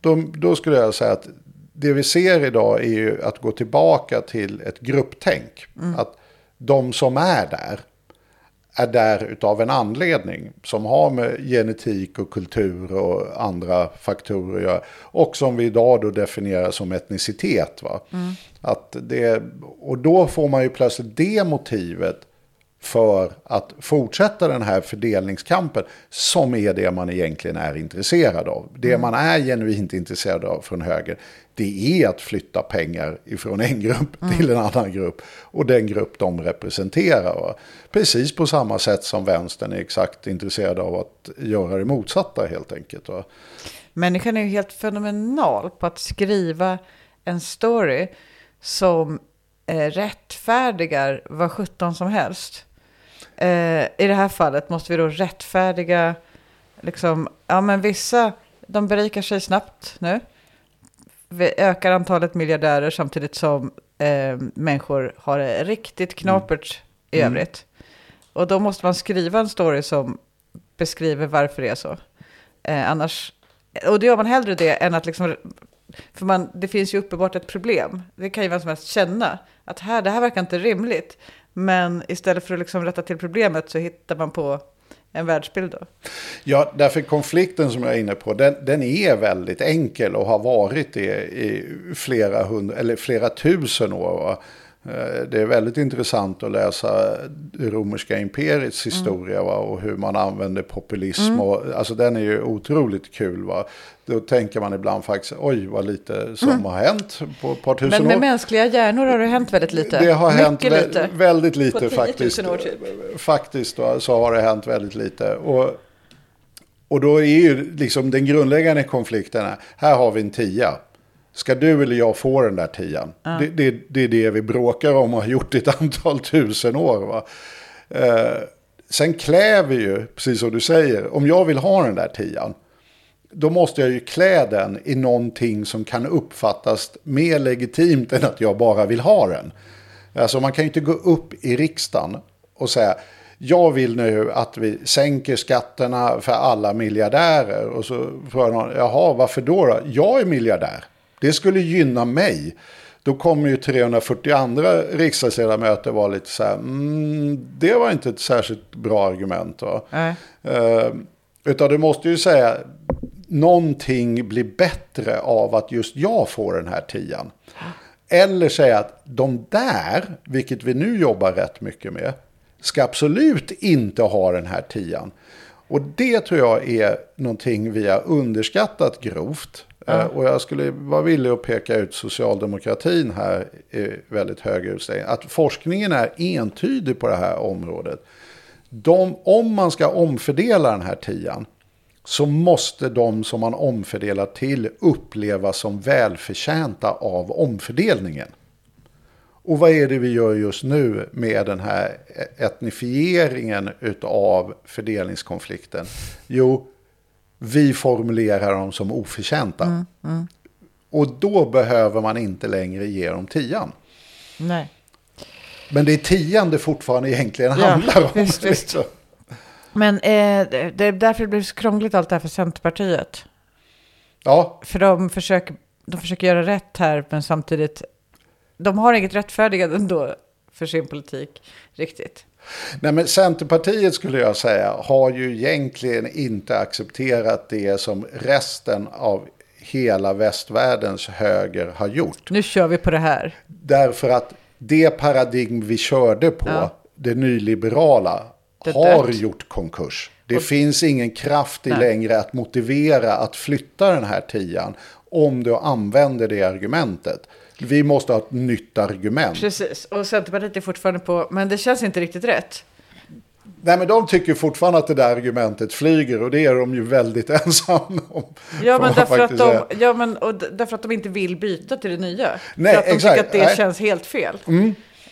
då, då skulle jag säga att det vi ser idag är ju att gå tillbaka till ett grupptänk. Att de som är där är där utav en anledning som har med genetik och kultur och andra faktorer att göra. Och som vi idag då definierar som etnicitet. Va? Att det, och då får man ju plötsligt det motivet för att fortsätta den här fördelningskampen som är det man egentligen är intresserad av. Det man är genuint intresserad av från höger, det är att flytta pengar ifrån en grupp till en annan grupp och den grupp de representerar. Precis på samma sätt som vänstern är exakt intresserad av att göra det motsatta helt enkelt. Va? Människan är ju helt fenomenal på att skriva en story som eh, rättfärdigar vad sjutton som helst. Eh, I det här fallet måste vi då rättfärdiga, liksom, ja men vissa, de berikar sig snabbt nu. Vi ökar antalet miljardärer samtidigt som eh, människor har det riktigt knapert i övrigt. Och då måste man skriva en story som beskriver varför det är så. Eh, annars, och då gör man hellre det än att liksom, för man, det finns ju uppenbart ett problem. Det kan ju vem som helst känna, att här, det här verkar inte rimligt. Men istället för att liksom rätta till problemet så hittar man på en världsbild då. Ja, därför konflikten som jag är inne på, den, den är väldigt enkel och har varit det i flera, hundra, eller flera tusen år. Eh, Det är väldigt intressant att läsa det romerska imperiets historia va? och hur man använder populism. Och, alltså den är ju otroligt kul. Va? Då tänker man ibland faktiskt, oj vad lite som har hänt på ett par tusen Men med år. mänskliga hjärnor har det hänt väldigt lite. Det har Mycket hänt vä- lite. väldigt lite På 10 000 faktiskt. år typ. Faktiskt då, så har det hänt väldigt lite. Och, och då är ju liksom den grundläggande konflikten här, här har vi en tia. Ska du eller jag få den där tian? Det, det, det är det vi bråkar om och har gjort i ett <laughs> antal tusen år. Va? Eh, sen kläver ju, precis som du säger, om jag vill ha den där tian, då måste jag ju klä den i någonting som kan uppfattas mer legitimt än att jag bara vill ha den. Alltså man kan ju inte gå upp i riksdagen och säga jag vill nu att vi sänker skatterna för alla miljardärer. Och så frågar någon, jaha varför då, då? Jag är miljardär. Det skulle gynna mig. Då kommer ju 340 andra riksdagsledamöter vara lite så här, mm, det var inte ett särskilt bra argument. Va? Nej. Eh, utan du måste ju säga, någonting blir bättre av att just jag får den här tian. Eller säga att de där, vilket vi nu jobbar rätt mycket med, ska absolut inte ha den här tian. Och det tror jag är någonting vi har underskattat grovt. Eh, Och jag skulle vara villig att peka ut socialdemokratin här i väldigt hög utsträckning. Att forskningen är entydig på det här området. De, om man ska omfördela den här tian så måste de som man omfördelar till upplevas som välförtjänta av omfördelningen. Och vad är det vi gör just nu med den här etnifieringen av fördelningskonflikten? Jo, vi formulerar dem som oförtjänta. Och då behöver man inte längre ge dem tian. Nej. Men det är tian det fortfarande egentligen Ja, handlar om. visst, visst. liksom. Men eh, det det är därför det blir så krångligt allt det här för Centerpartiet. Ja, För de försöker, de försöker göra rätt här, men samtidigt... De har inget rättfärdigande ändå för sin politik, riktigt. Nej, men Centerpartiet skulle jag säga har ju egentligen inte accepterat det som resten av hela västvärldens höger har gjort. Nu kör vi på det här. Därför att det paradigm vi körde på, Ja. det nyliberala, Det har dött. gjort konkurs. Det finns ingen kraft i Nej. längre att motivera att flytta den här tian om du använder det argumentet. Vi måste ha ett nytt argument. Precis, och Centerpartiet är fortfarande på, men det känns inte riktigt rätt. Nej, men de tycker fortfarande att det där argumentet flyger och det är de ju väldigt <laughs> ensamma om. Ja, men därför att, de, ja, men, och därför att de inte vill byta till det nya. Nej, för att de exakt, tycker att det nej. Mm. känns helt fel.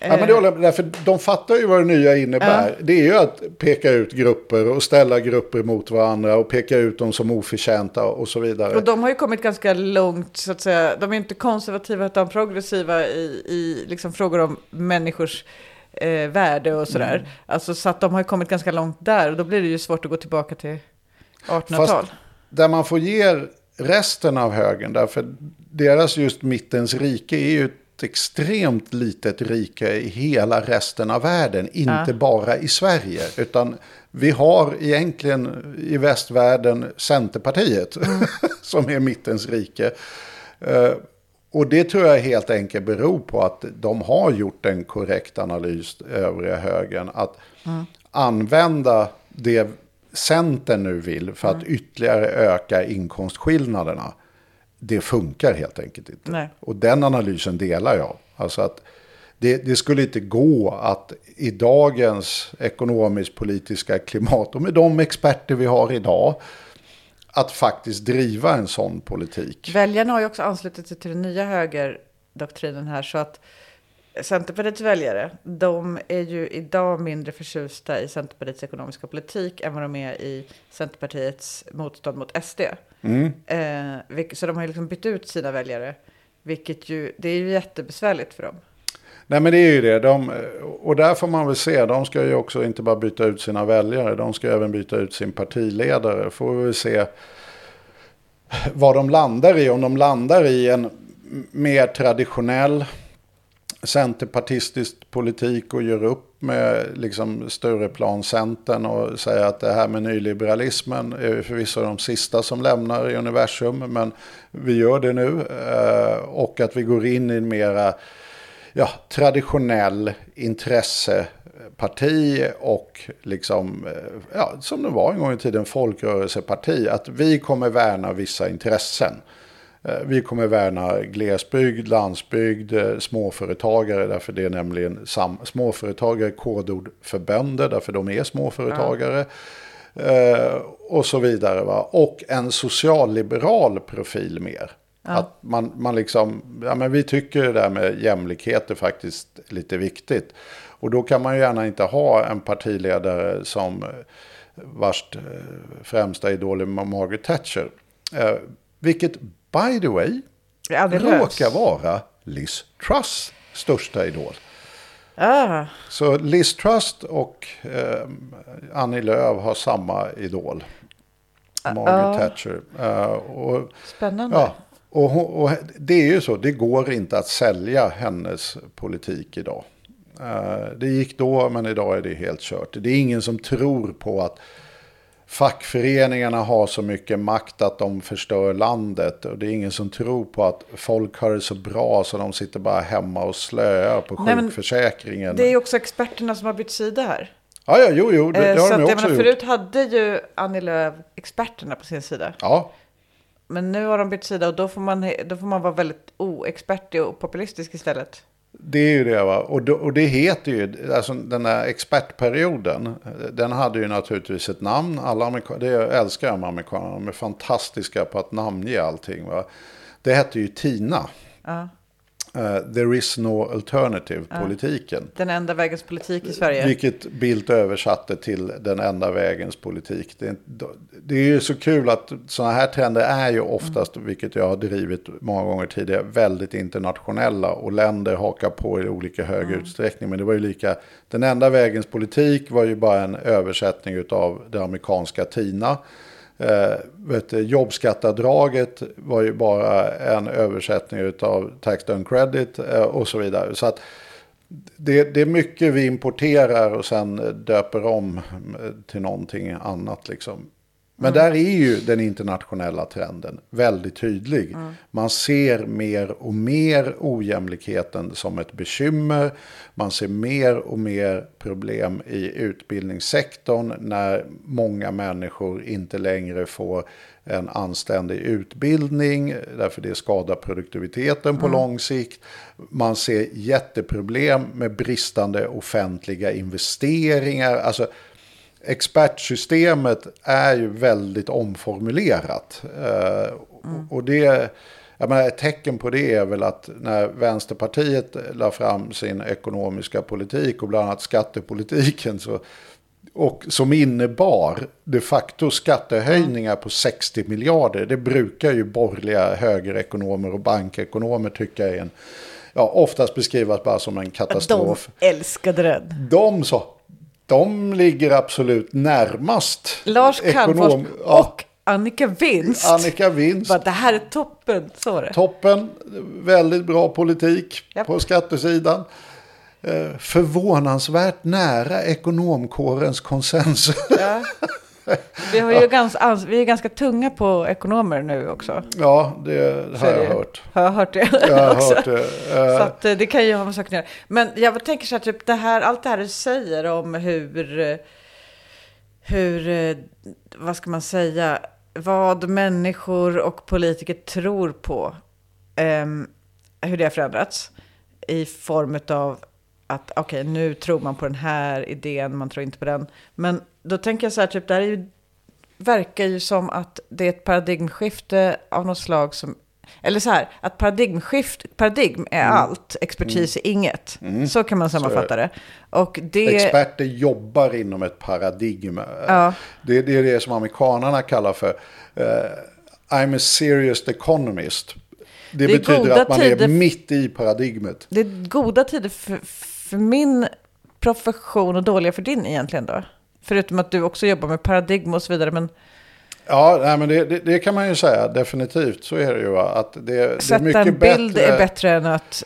Ja, men det håller, jag med. därför de fattar ju vad det nya innebär. Det är ju att peka ut grupper och ställa grupper mot varandra och peka ut dem som oförtjänta och så vidare. Och de har ju kommit ganska långt, så att säga. De är inte konservativa utan progressiva i, i liksom frågor om människors eh, värde och sådär. Mm. Alltså, så att de har ju kommit ganska långt där och då blir det ju svårt att gå tillbaka till 1800-tal. Fast där man får ge resten av högern, därför deras just mittens rike är ju ett extremt litet rike i hela resten av världen, inte bara i Sverige, utan vi har egentligen i västvärlden Centerpartiet <laughs> som är mittens rike. Eh, och det tror jag helt enkelt beror på att de har gjort en korrekt analys, övriga högern, att använda det Centern nu vill för att ytterligare öka inkomstskillnaderna. Det funkar helt enkelt inte. Nej. Och den analysen delar jag. Alltså att det, det skulle inte gå att i dagens ekonomisk-politiska klimat och med de experter vi har idag att faktiskt driva en sån politik. Väljarna har ju också anslutit sig till den nya högerdoktrinen här. Så att Centerpartiets väljare, de är ju idag mindre förtjusta i Centerpartiets ekonomiska politik än vad de är i Centerpartiets motstånd mot SD. Mm. Eh, så de har ju liksom bytt ut sina väljare. Vilket ju, det är ju jättebesvärligt för dem. Nej men det är ju det. De, och där får man väl se. De ska ju också inte bara byta ut sina väljare. De ska även byta ut sin partiledare. Får vi väl se vad de landar i. Om de landar i en mer traditionell centerpartistisk politik och gör upp med liksom Stureplan-centern och säger att det här med nyliberalismen är förvisso de sista som lämnar i universum, men vi gör det nu eh, och att vi går in i en mera ja, traditionell intresseparti och liksom, eh, ja, som det var en gång i tiden, folkrörelseparti. Att vi kommer värna vissa intressen. Eh, Vi kommer värna glesbygd, landsbygd, eh, småföretagare, därför det är nämligen småföretagare kodord för bönder, därför de är småföretagare. Eh, och så vidare. Va? Och en socialliberal profil mer. Att man, man liksom, ja men vi tycker det där med jämlikhet är faktiskt lite viktigt. Och då kan man ju gärna inte ha en partiledare som vars främsta idol är Margaret Thatcher. Eh, vilket, by the way, råkar vara Liz Truss största idol. Ah, Så Liz Truss och eh, Annie Lööf har samma idol. Margaret Thatcher. Eh, och, spännande. ja, och, hon- och det är ju så, det går inte att sälja hennes politik idag. Eh, det gick då, men idag är det helt kört. Det är ingen som tror på att fackföreningarna har så mycket makt att de förstör landet. Och det är ingen som tror på att folk har det så bra så de sitter bara hemma och slöar på Nej, sjukförsäkringen. Det är också experterna som har bytt sida här. Ja, ja, jo, jo, det, Eh, det har så de också menar, gjort. förut hade ju Annie Lööf experterna på sin sida. Ja, Men nu har de bytt sida och då får man, då får man vara väldigt oexpertig och populistisk istället det är ju det va. Och, då, och det heter ju, alltså den där expertperioden, den hade ju naturligtvis ett namn. Alla amerika- det älskar jag med amerikanerna, de är fantastiska på att namnge allting va. Det hette ju TINA. Ja. Eh, there is no alternative-politiken. Den enda vägens politik i Sverige. Vilket Bildt översatte till den enda vägens politik. Det är, inte- det är ju så kul att sådana här trender är ju oftast, vilket jag har drivit många gånger tidigare, väldigt internationella. Och länder hakar på i olika hög utsträckning. Men det var ju lika, den enda vägens politik var ju bara en översättning av det amerikanska TINA. Eh, vet du, jobbskattadraget var ju bara en översättning av tax done credit eh, och så vidare. Så att det, det är mycket vi importerar och sen döper om till någonting annat. Liksom. Men där är ju den internationella trenden väldigt tydlig. Man ser mer och mer ojämlikheten som ett bekymmer. Man ser mer och mer problem i utbildningssektorn när många människor inte längre får en anständig utbildning därför det skadar produktiviteten på lång sikt. Man ser jätteproblem med bristande offentliga investeringar. Alltså, expertsystemet är ju väldigt omformulerat. Eh, och- Och det, jag menar, ett tecken på det är väl att när Vänsterpartiet la fram sin ekonomiska politik och bland annat skattepolitiken så, och som innebar de facto skattehöjningar på 60 miljarder. Det brukar ju borgerliga högerekonomer och bankekonomer tycka är en, ja, oftast beskrivas bara som en katastrof. De älskade den. De så. De ligger absolut närmast. Lars ekonom- Calmfors Ja, och Annika Vinst. Annika Vinst. Bara, det här är toppen, så var det. Toppen, väldigt bra politik Japp. på skattesidan. Eh, förvånansvärt nära ekonomkårens konsensus. Ja. <laughs> Vi, har ju ganska, ans- vi är ganska tunga på ekonomer nu också. ja, det har jag hört. Har jag hört det? Jag har också? hört det. Eh, Så att, eh, det kan ju ha med saken att göra. Men jag tänker så här, typ det här, allt det här du säger om hur, eh, hur, vad ska man säga, vad människor och politiker tror på, ehm, hur det har förändrats i form av att okej, nu tror man på den här idén, man tror inte på den. Men då tänker jag så här, typ, det här är ju, verkar ju som att det är ett paradigmskifte av något slag som eller så här, att paradigmskift, paradigm är allt, expertis är inget. Så kan man sammanfatta det. Och det... Experter jobbar inom ett paradigm. Ja. Det, det är det som amerikanerna kallar för eh, I'm a serious economist. Det, Det betyder att man tider- är mitt i paradigmet. Det är goda tider för, för min profession och dåliga för din egentligen då. Förutom att du också jobbar med paradigm och så vidare. Men Ja, nej, men det, det, det kan man ju säga definitivt. Så är det ju. Att det, det är sätta mycket en bild bättre. är bättre än att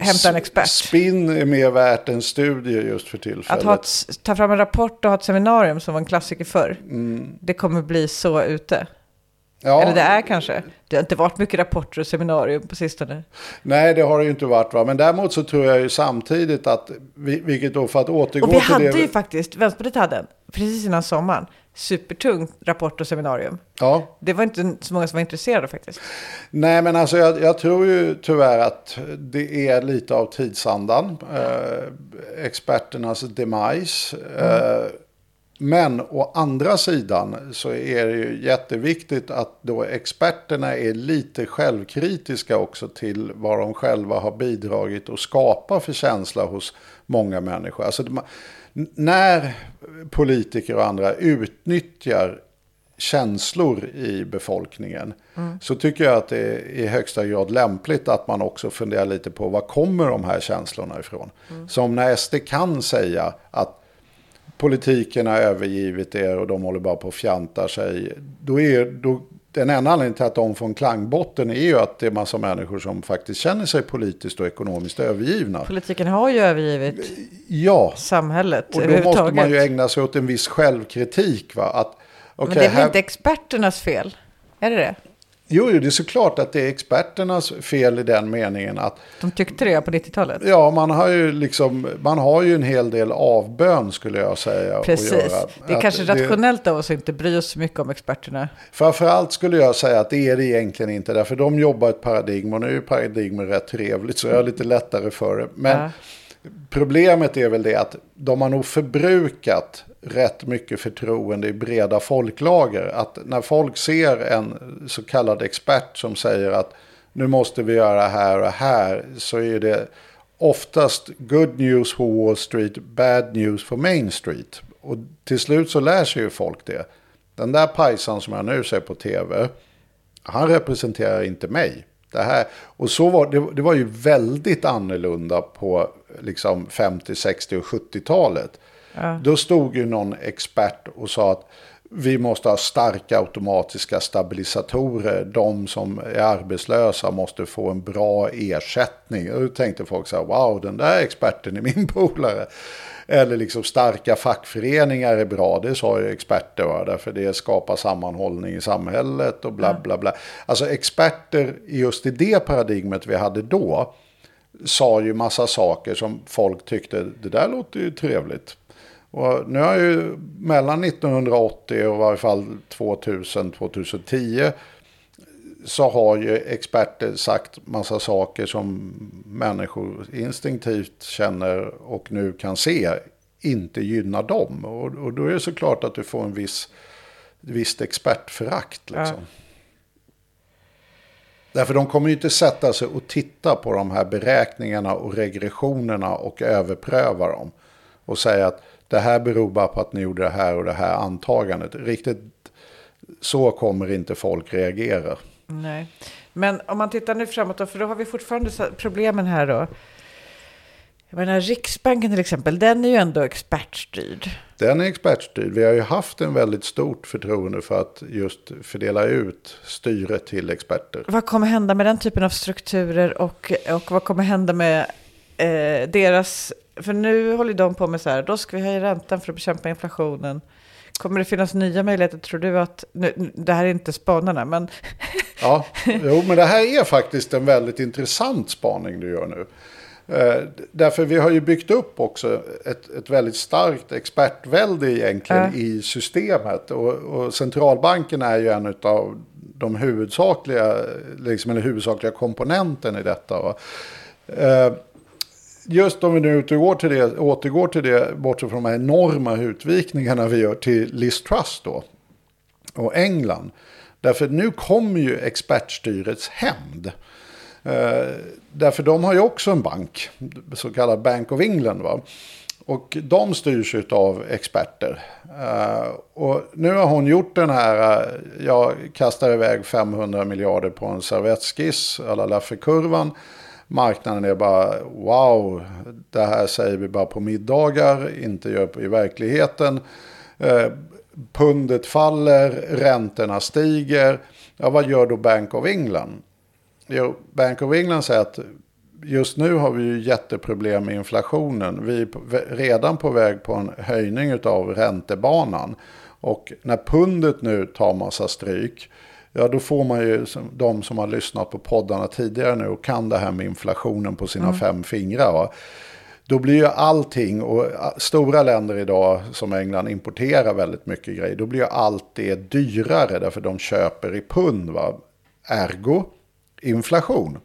hämta en expert. Spinn är mer värt än studie just för tillfället. Att ha ett, ta fram en rapport och ha ett seminarium som var en klassiker förr. Mm. Det kommer bli så ute. Ja, Eller det är kanske. Det har inte varit mycket rapporter och seminarium på sistone. Nej, det har det ju inte varit. Va? Men däremot så tror jag ju samtidigt att, vi- vilket då för att återgå Och vi till hade det. ju faktiskt, Vänsterpartiet hade en, precis innan sommaren, supertung rapport och seminarium. Ja, Det var inte så många som var intresserade faktiskt. Nej, men alltså jag, jag tror ju tyvärr att det är lite av tidsandan. Eh, experternas demise. Eh, men å andra sidan så är det ju jätteviktigt att då experterna är lite självkritiska också till vad de själva har bidragit och skapa för känsla hos många människor. Alltså, när politiker och andra utnyttjar känslor i befolkningen så tycker jag att det är i högsta grad lämpligt att man också funderar lite på var kommer de här känslorna ifrån. Som när SD kan säga att politiken har övergivit er och de håller bara på att fjanta sig. Då är, då, den enda anledningen till att de får en klangbotten är ju att det är massa människor som faktiskt känner sig politiskt och ekonomiskt övergivna. Politiken har ju övergivit Ja, samhället och då måste man ju ägna sig åt en viss självkritik. Va? Att, Men okej, det är väl här- inte experternas fel? Är det det? Jo, det är såklart att det är experternas fel i den meningen att De tyckte det på 90-talet. ja, man har ju liksom, man har ju en hel del avbön skulle jag säga. Precis. Det är Att kanske rationellt av oss att inte bry oss så mycket om experterna. Framförallt skulle jag säga att det är det egentligen inte. Därför de jobbar ett paradigm och nu är ju paradigmer rätt trevligt så jag är lite lättare för det. Men Ja problemet är väl det att de har nog förbrukat rätt mycket förtroende i breda folklager. Att när folk ser en så kallad expert som säger att nu måste vi göra här och här så är det oftast good news for Wall Street, bad news for Main Street. Och till slut så lär sig ju folk det. Den där pajsan som jag nu ser på tv, han representerar inte mig. Det här, och så var, det, det var ju väldigt annorlunda på liksom 50, 60 och 70-talet. Då stod ju någon expert och sa att vi måste ha starka automatiska stabilisatorer. De som är arbetslösa måste få en bra ersättning. Och då tänkte folk så här, wow, den där experten är min polare. Eller liksom starka fackföreningar är bra, det sa ju experter, va? därför det skapar sammanhållning i samhället och bla bla bla. Alltså experter just i det paradigmet vi hade då sa ju massa saker som folk tyckte, det där låter ju trevligt. Och nu har ju mellan 1980 och i varje fall 2000-2010 så har ju experter sagt massa saker som människor instinktivt känner och nu kan se inte gynnar dem. Och, och då är det såklart att du får en viss, visst expertförakt. Liksom. Därför de kommer ju inte sätta sig och titta på de här beräkningarna och regressionerna och överpröva dem. Och säga att det här beror bara på att ni gjorde det här och det här antagandet. Riktigt så kommer inte folk reagera. Nej. Men om man tittar nu framåt då, för då har vi fortfarande problemen här då. Jag menar, Riksbanken till exempel, den är ju ändå expertstyrd. Den är expertstyrd. Vi har ju haft en väldigt stort förtroende för att just fördela ut styret till experter. Vad kommer hända med den typen av strukturer och, och vad kommer hända med eh, deras... För nu håller de på med så här, då ska vi höja räntan för att bekämpa inflationen. Kommer det finnas nya möjligheter, tror du att... Nu, det här är inte spanarna, men... Ja, <laughs> jo, men det här är faktiskt en väldigt intressant spaning du gör nu. Eh, därför vi har ju byggt upp också ett, ett väldigt starkt expertvälde egentligen Ja. i systemet. Och, och centralbanken är ju en av de huvudsakliga, liksom, eller huvudsakliga komponenten i detta. Eh, just om vi nu återgår till det, återgår till det bortsett från de här enorma utvikningarna vi gör till Liz Truss då och England. Därför nu kommer ju expertstyrets hämnd. Eh, därför de har ju också en bank, så kallad Bank of England. Va? Och de styrs av experter. Uh, och nu har hon gjort den här, uh, jag kastar iväg 500 miljarder på en servettskiss, alla Laffer-kurvan. Marknaden är bara wow, det här säger vi bara på middagar, inte gör i verkligheten. Uh, pundet faller, räntorna stiger. Ja, vad gör då Bank of England? Jo, Bank of England säger att just nu har vi ju jätteproblem med inflationen. Vi är redan på väg på en höjning av räntebanan. Och när pundet nu tar massa stryk, ja då får man ju, de som har lyssnat på poddarna tidigare nu och kan det här med inflationen på sina fem fingrar. Va? Då blir ju allting, och stora länder idag som England importerar väldigt mycket grejer, då blir ju allt det dyrare därför de köper i pund. Va? Ergo inflation.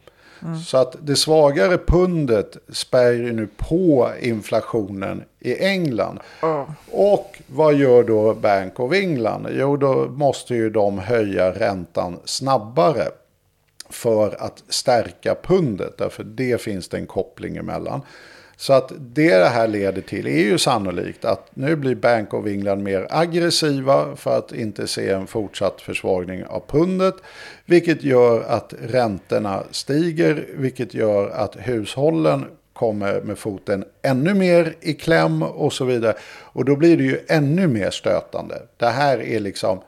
Så att det svagare pundet spär ju nu på inflationen i England. Och vad gör då Bank of England? Jo, då måste ju de höja räntan snabbare för att stärka pundet. Därför det finns det en koppling emellan. Så att det det här leder till är ju sannolikt att nu blir Bank of England mer aggressiva för att inte se en fortsatt försvagning av pundet. Vilket gör att räntorna stiger, vilket gör att hushållen kommer med foten ännu mer i kläm och så vidare. Och då blir det ju ännu mer stötande. Det här är liksom,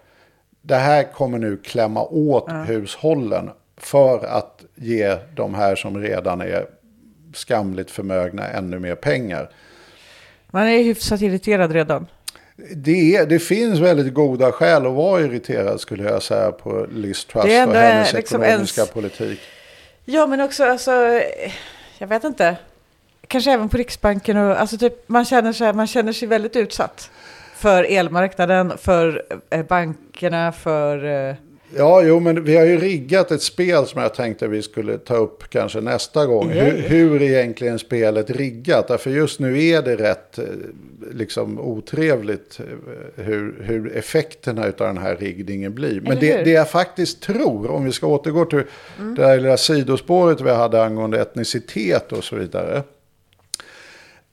det här kommer nu klämma åt hushållen för att ge de här som redan är skamligt förmögna ännu mer pengar. Man är hyfsat irriterad redan. Det, är, det finns väldigt goda skäl att vara irriterad skulle jag säga på Liz Truss och hennes liksom ekonomiska ens- politik. Ja, men också, alltså, eh, jag vet inte. Kanske även på Riksbanken och, alltså typ, man känner sig, man känner sig väldigt utsatt. För elmarknaden, för eh, bankerna, för... Ja, jo, men vi har ju riggat ett spel som jag tänkte vi skulle ta upp kanske nästa gång. Ja. Hur, hur är egentligen spelet riggat? Därför just nu är det rätt eh, liksom, otrevligt eh, hur, hur effekterna av den här riggningen blir. Men det, det jag faktiskt tror, om vi ska återgå till det här lilla sidospåret vi hade angående etnicitet och så vidare.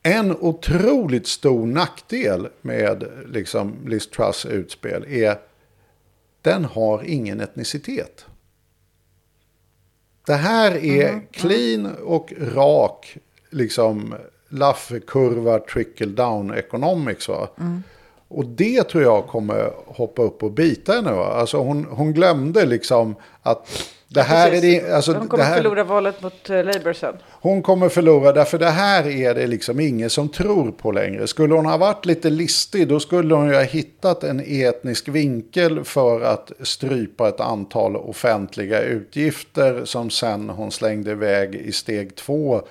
En otroligt stor nackdel med liksom, Liz Truss utspel är den har ingen etnicitet. Det här är clean och rak, liksom Laffe-kurva trickle down economics. Va? Och det tror jag kommer hoppa upp och bita henne. Va? Alltså hon, hon glömde liksom att det här är det, alltså de kommer det här, förlora valet mot uh, Labour sen. hon kommer förlora därför det här är det liksom ingen som tror på längre. Skulle hon ha varit lite listig då skulle hon ju ha hittat en etnisk vinkel för att strypa ett antal offentliga utgifter som sen hon slängde iväg i steg två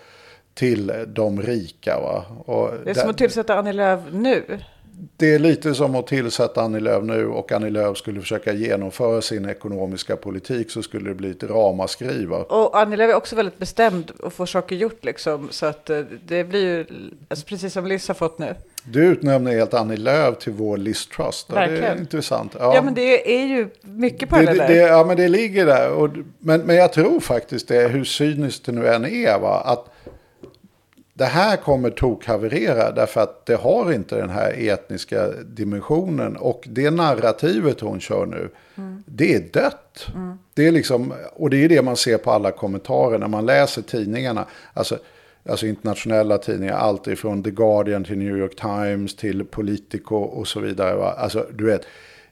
till de rika. Va? Och Det är som att tillsätta Annie Lööf nu. Det är lite som att tillsätta Annie Lööf nu och Annie Lööf skulle försöka genomföra sin ekonomiska politik så skulle det bli ett ramaskri. Och Annie Lööf är också väldigt bestämd och får saker gjort liksom. Så att eh, det blir ju, alltså, precis som Liz har fått nu. Du utnämner helt Annie Lööf till vår Liz Trust. Ja, det är intressant. Ja, men det är ju mycket det, paralleller. det, ja, men det ligger där. Och, men, men jag tror faktiskt det, hur cyniskt det nu än är, va, att det här kommer tokhaverera därför att det har inte den här etniska dimensionen. Och det narrativet hon kör nu, det är dött. Det är liksom, och det är det man ser på alla kommentarer när man läser tidningarna. Alltså, alltså internationella tidningar, allt ifrån The Guardian till New York Times till Politico och så vidare. Va? Alltså, du vet,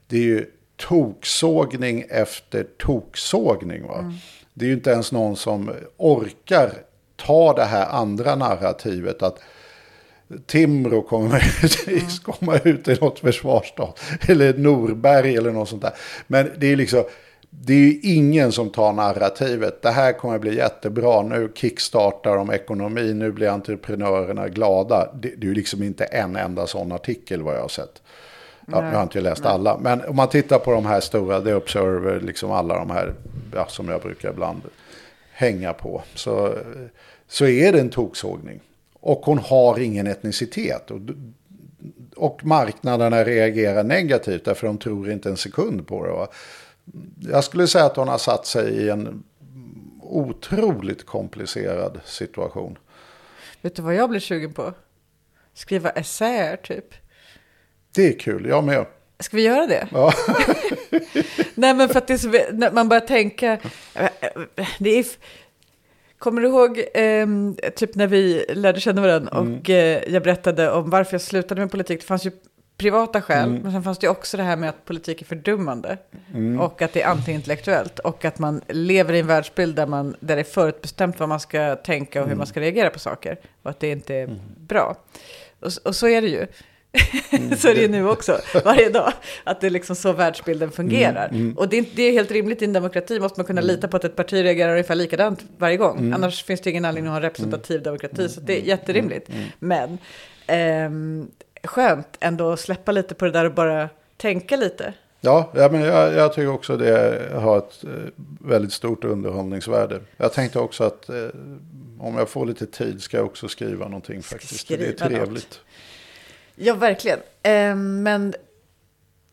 det är ju toksågning efter toksågning. Va? Det är ju inte ens någon som orkar ta det här andra narrativet att Timrå kommer ut, <laughs> kommer ut i något försvarsstat. Eller Norberg eller något sånt där. Men det är liksom, det är ju ingen som tar narrativet. Det här kommer bli jättebra. Nu kickstartar de ekonomin. Nu blir entreprenörerna glada. Det, det är ju liksom inte en enda sån artikel vad jag har sett. Ja, jag har inte läst alla. Men om man tittar på de här stora, The Observer, liksom alla de här ja, som jag brukar ibland hänga på. Så, så är det en toksågning. Och hon har ingen etnicitet. Och, och marknaderna reagerar negativt därför de tror inte en sekund på det. Va? Jag skulle säga att hon har satt sig i en otroligt komplicerad situation. Vet du vad jag blir sugen på? Skriva essäer typ. Det är kul, jag med. Ska vi göra det? Ja. <laughs> Nej, men för att det är så, man börjar tänka. Det är, kommer du ihåg ehm, typ när vi lärde känna varandra och eh, jag berättade om varför jag slutade med politik. Det fanns ju privata skäl, men sen fanns det också det här med att politik är fördummande. Och att det är antiintellektuellt. Och att man lever i en världsbild där, man, där det är förutbestämt vad man ska tänka och hur man ska reagera på saker. Och att det inte är bra. Och, och så är det ju. <laughs> så är det ju nu också, varje dag. Att det är liksom så världsbilden fungerar. Och det är, det är helt rimligt i en demokrati, måste man kunna lita på att ett parti reagerar ungefär likadant varje gång. Annars finns det ingen anledning att ha en representativ demokrati, så det är jätterimligt. Men ehm, skönt ändå att släppa lite på det där och bara tänka lite. Ja, ja men jag, jag tycker också det har ett eh, väldigt stort underhållningsvärde. Jag tänkte också att eh, om jag får lite tid ska jag också skriva någonting faktiskt. för Det är skriva något. Ja, verkligen. Ehm, men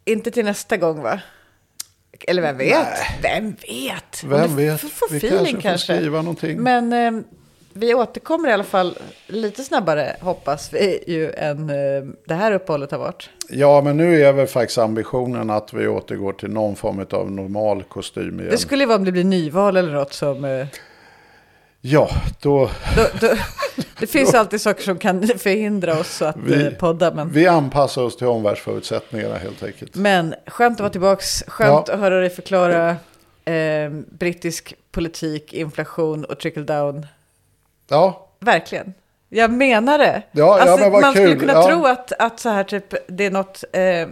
inte till nästa gång, va? Eller vem vet? Vem vet? Vem vet? f- får Vi feeling kanske får skriva någonting. Men ehm, vi återkommer i alla fall lite snabbare, hoppas vi ju, än eh, det här uppehållet har varit. Ja, men nu är väl faktiskt ambitionen att vi återgår till någon form av normal kostym igen. Det skulle ju vara om det blir nyval eller något som... eh, Ja, då Då, då, det finns alltid saker som kan förhindra oss att Vi- eh, podda. Men, vi anpassar oss till omvärldsförutsättningarna helt enkelt. men skönt att vara tillbaks. Skönt Ja. att höra dig förklara eh, brittisk politik, inflation och trickle down. Ja, Verkligen. Jag menar det. Ja, ja, men man skulle kul. kunna Ja. tro att, att så här typ, det är något, eh, eh,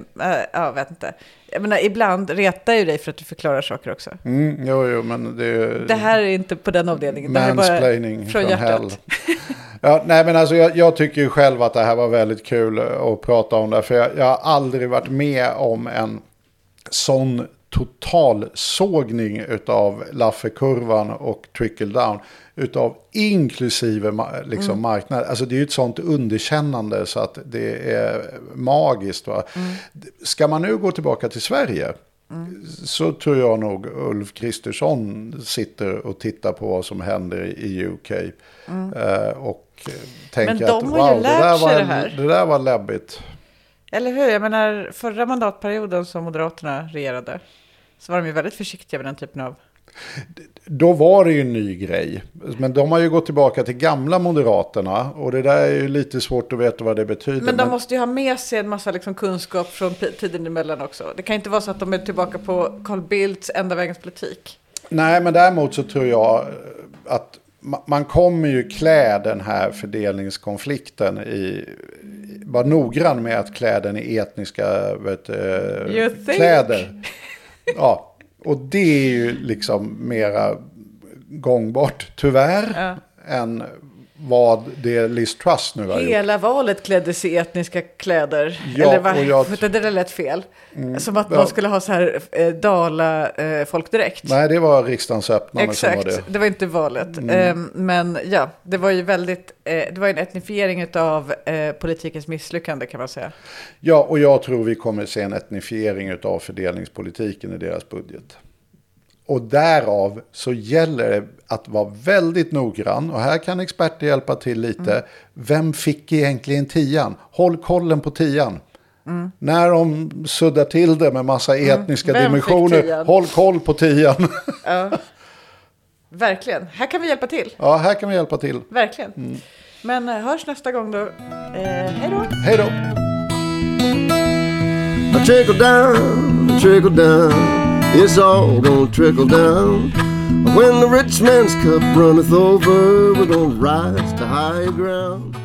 jag vet inte. Jag menar, ibland retar ju dig för att du förklarar saker också. mm, jo, jo, men det är Det här är inte på den avdelningen. Det här är mansplaining bara från, från hjärtat. hell. Ja, nej, men alltså, jag, jag tycker ju själv att det här var väldigt kul att prata om det. För jag, jag har aldrig varit med om en sån totalsågning utav Laffe-kurvan och trickle down. Utav inklusive liksom Mm. marknad. Alltså det är ju ett sånt underkännande så att det är magiskt. Va? Mm. Ska man nu gå tillbaka till Sverige Mm. så tror jag nog Ulf Kristersson sitter och tittar på vad som händer i UK. Eh, och tänker Mm. Att wow, det där, var, det här." det där var läbbigt. Eller hur? Jag menar, förra mandatperioden som Moderaterna regerade så var de ju väldigt försiktiga med den typen av... Då var det ju en ny grej. Men de har ju gått tillbaka till gamla Moderaterna. Och det där är ju lite svårt att veta vad det betyder. Men de måste ju ha med sig en massa liksom kunskap från tiden emellan också. Det kan inte vara så att de är tillbaka på Carl Bildts enda vägens politik. Nej, men däremot så tror jag att man kommer ju klä den här fördelningskonflikten i... Var noggrann med att klä den i etniska vet, think? kläder. Ja, och det är ju liksom mera gångbart, tyvärr, Ja. än vad det är Liz Truss nu har gjort. Hela valet kläddes i etniska kläder. Ja, Eller vad, jag- det där lät fel. Som att ja. man skulle ha så här eh, dala eh, folkdräkt. Nej, det var riksdagens öppnande som var Exakt, det. det. var inte valet. Ehm, men ja, det var ju väldigt, eh, det var en etnifiering av eh, politikens misslyckande kan man säga. Ja, och jag tror vi kommer se en etnifiering av fördelningspolitiken i deras budget. Och därav så gäller det att vara väldigt noggrann. Och här kan experter hjälpa till lite. Mm. Vem fick egentligen tian? Håll kollen på tian. Mm. När de suddar till det med massa etniska Vem fick dimensioner, håll koll på tian. Ja. Verkligen, här kan vi hjälpa till. ja, här kan vi hjälpa till. Verkligen. Men eh, hörs nästa gång då. Eh, hej då! Hej då! I trickle down, trickle down, it's all gonna trickle down. When the rich man's cup runneth over, we're gonna rise to higher ground.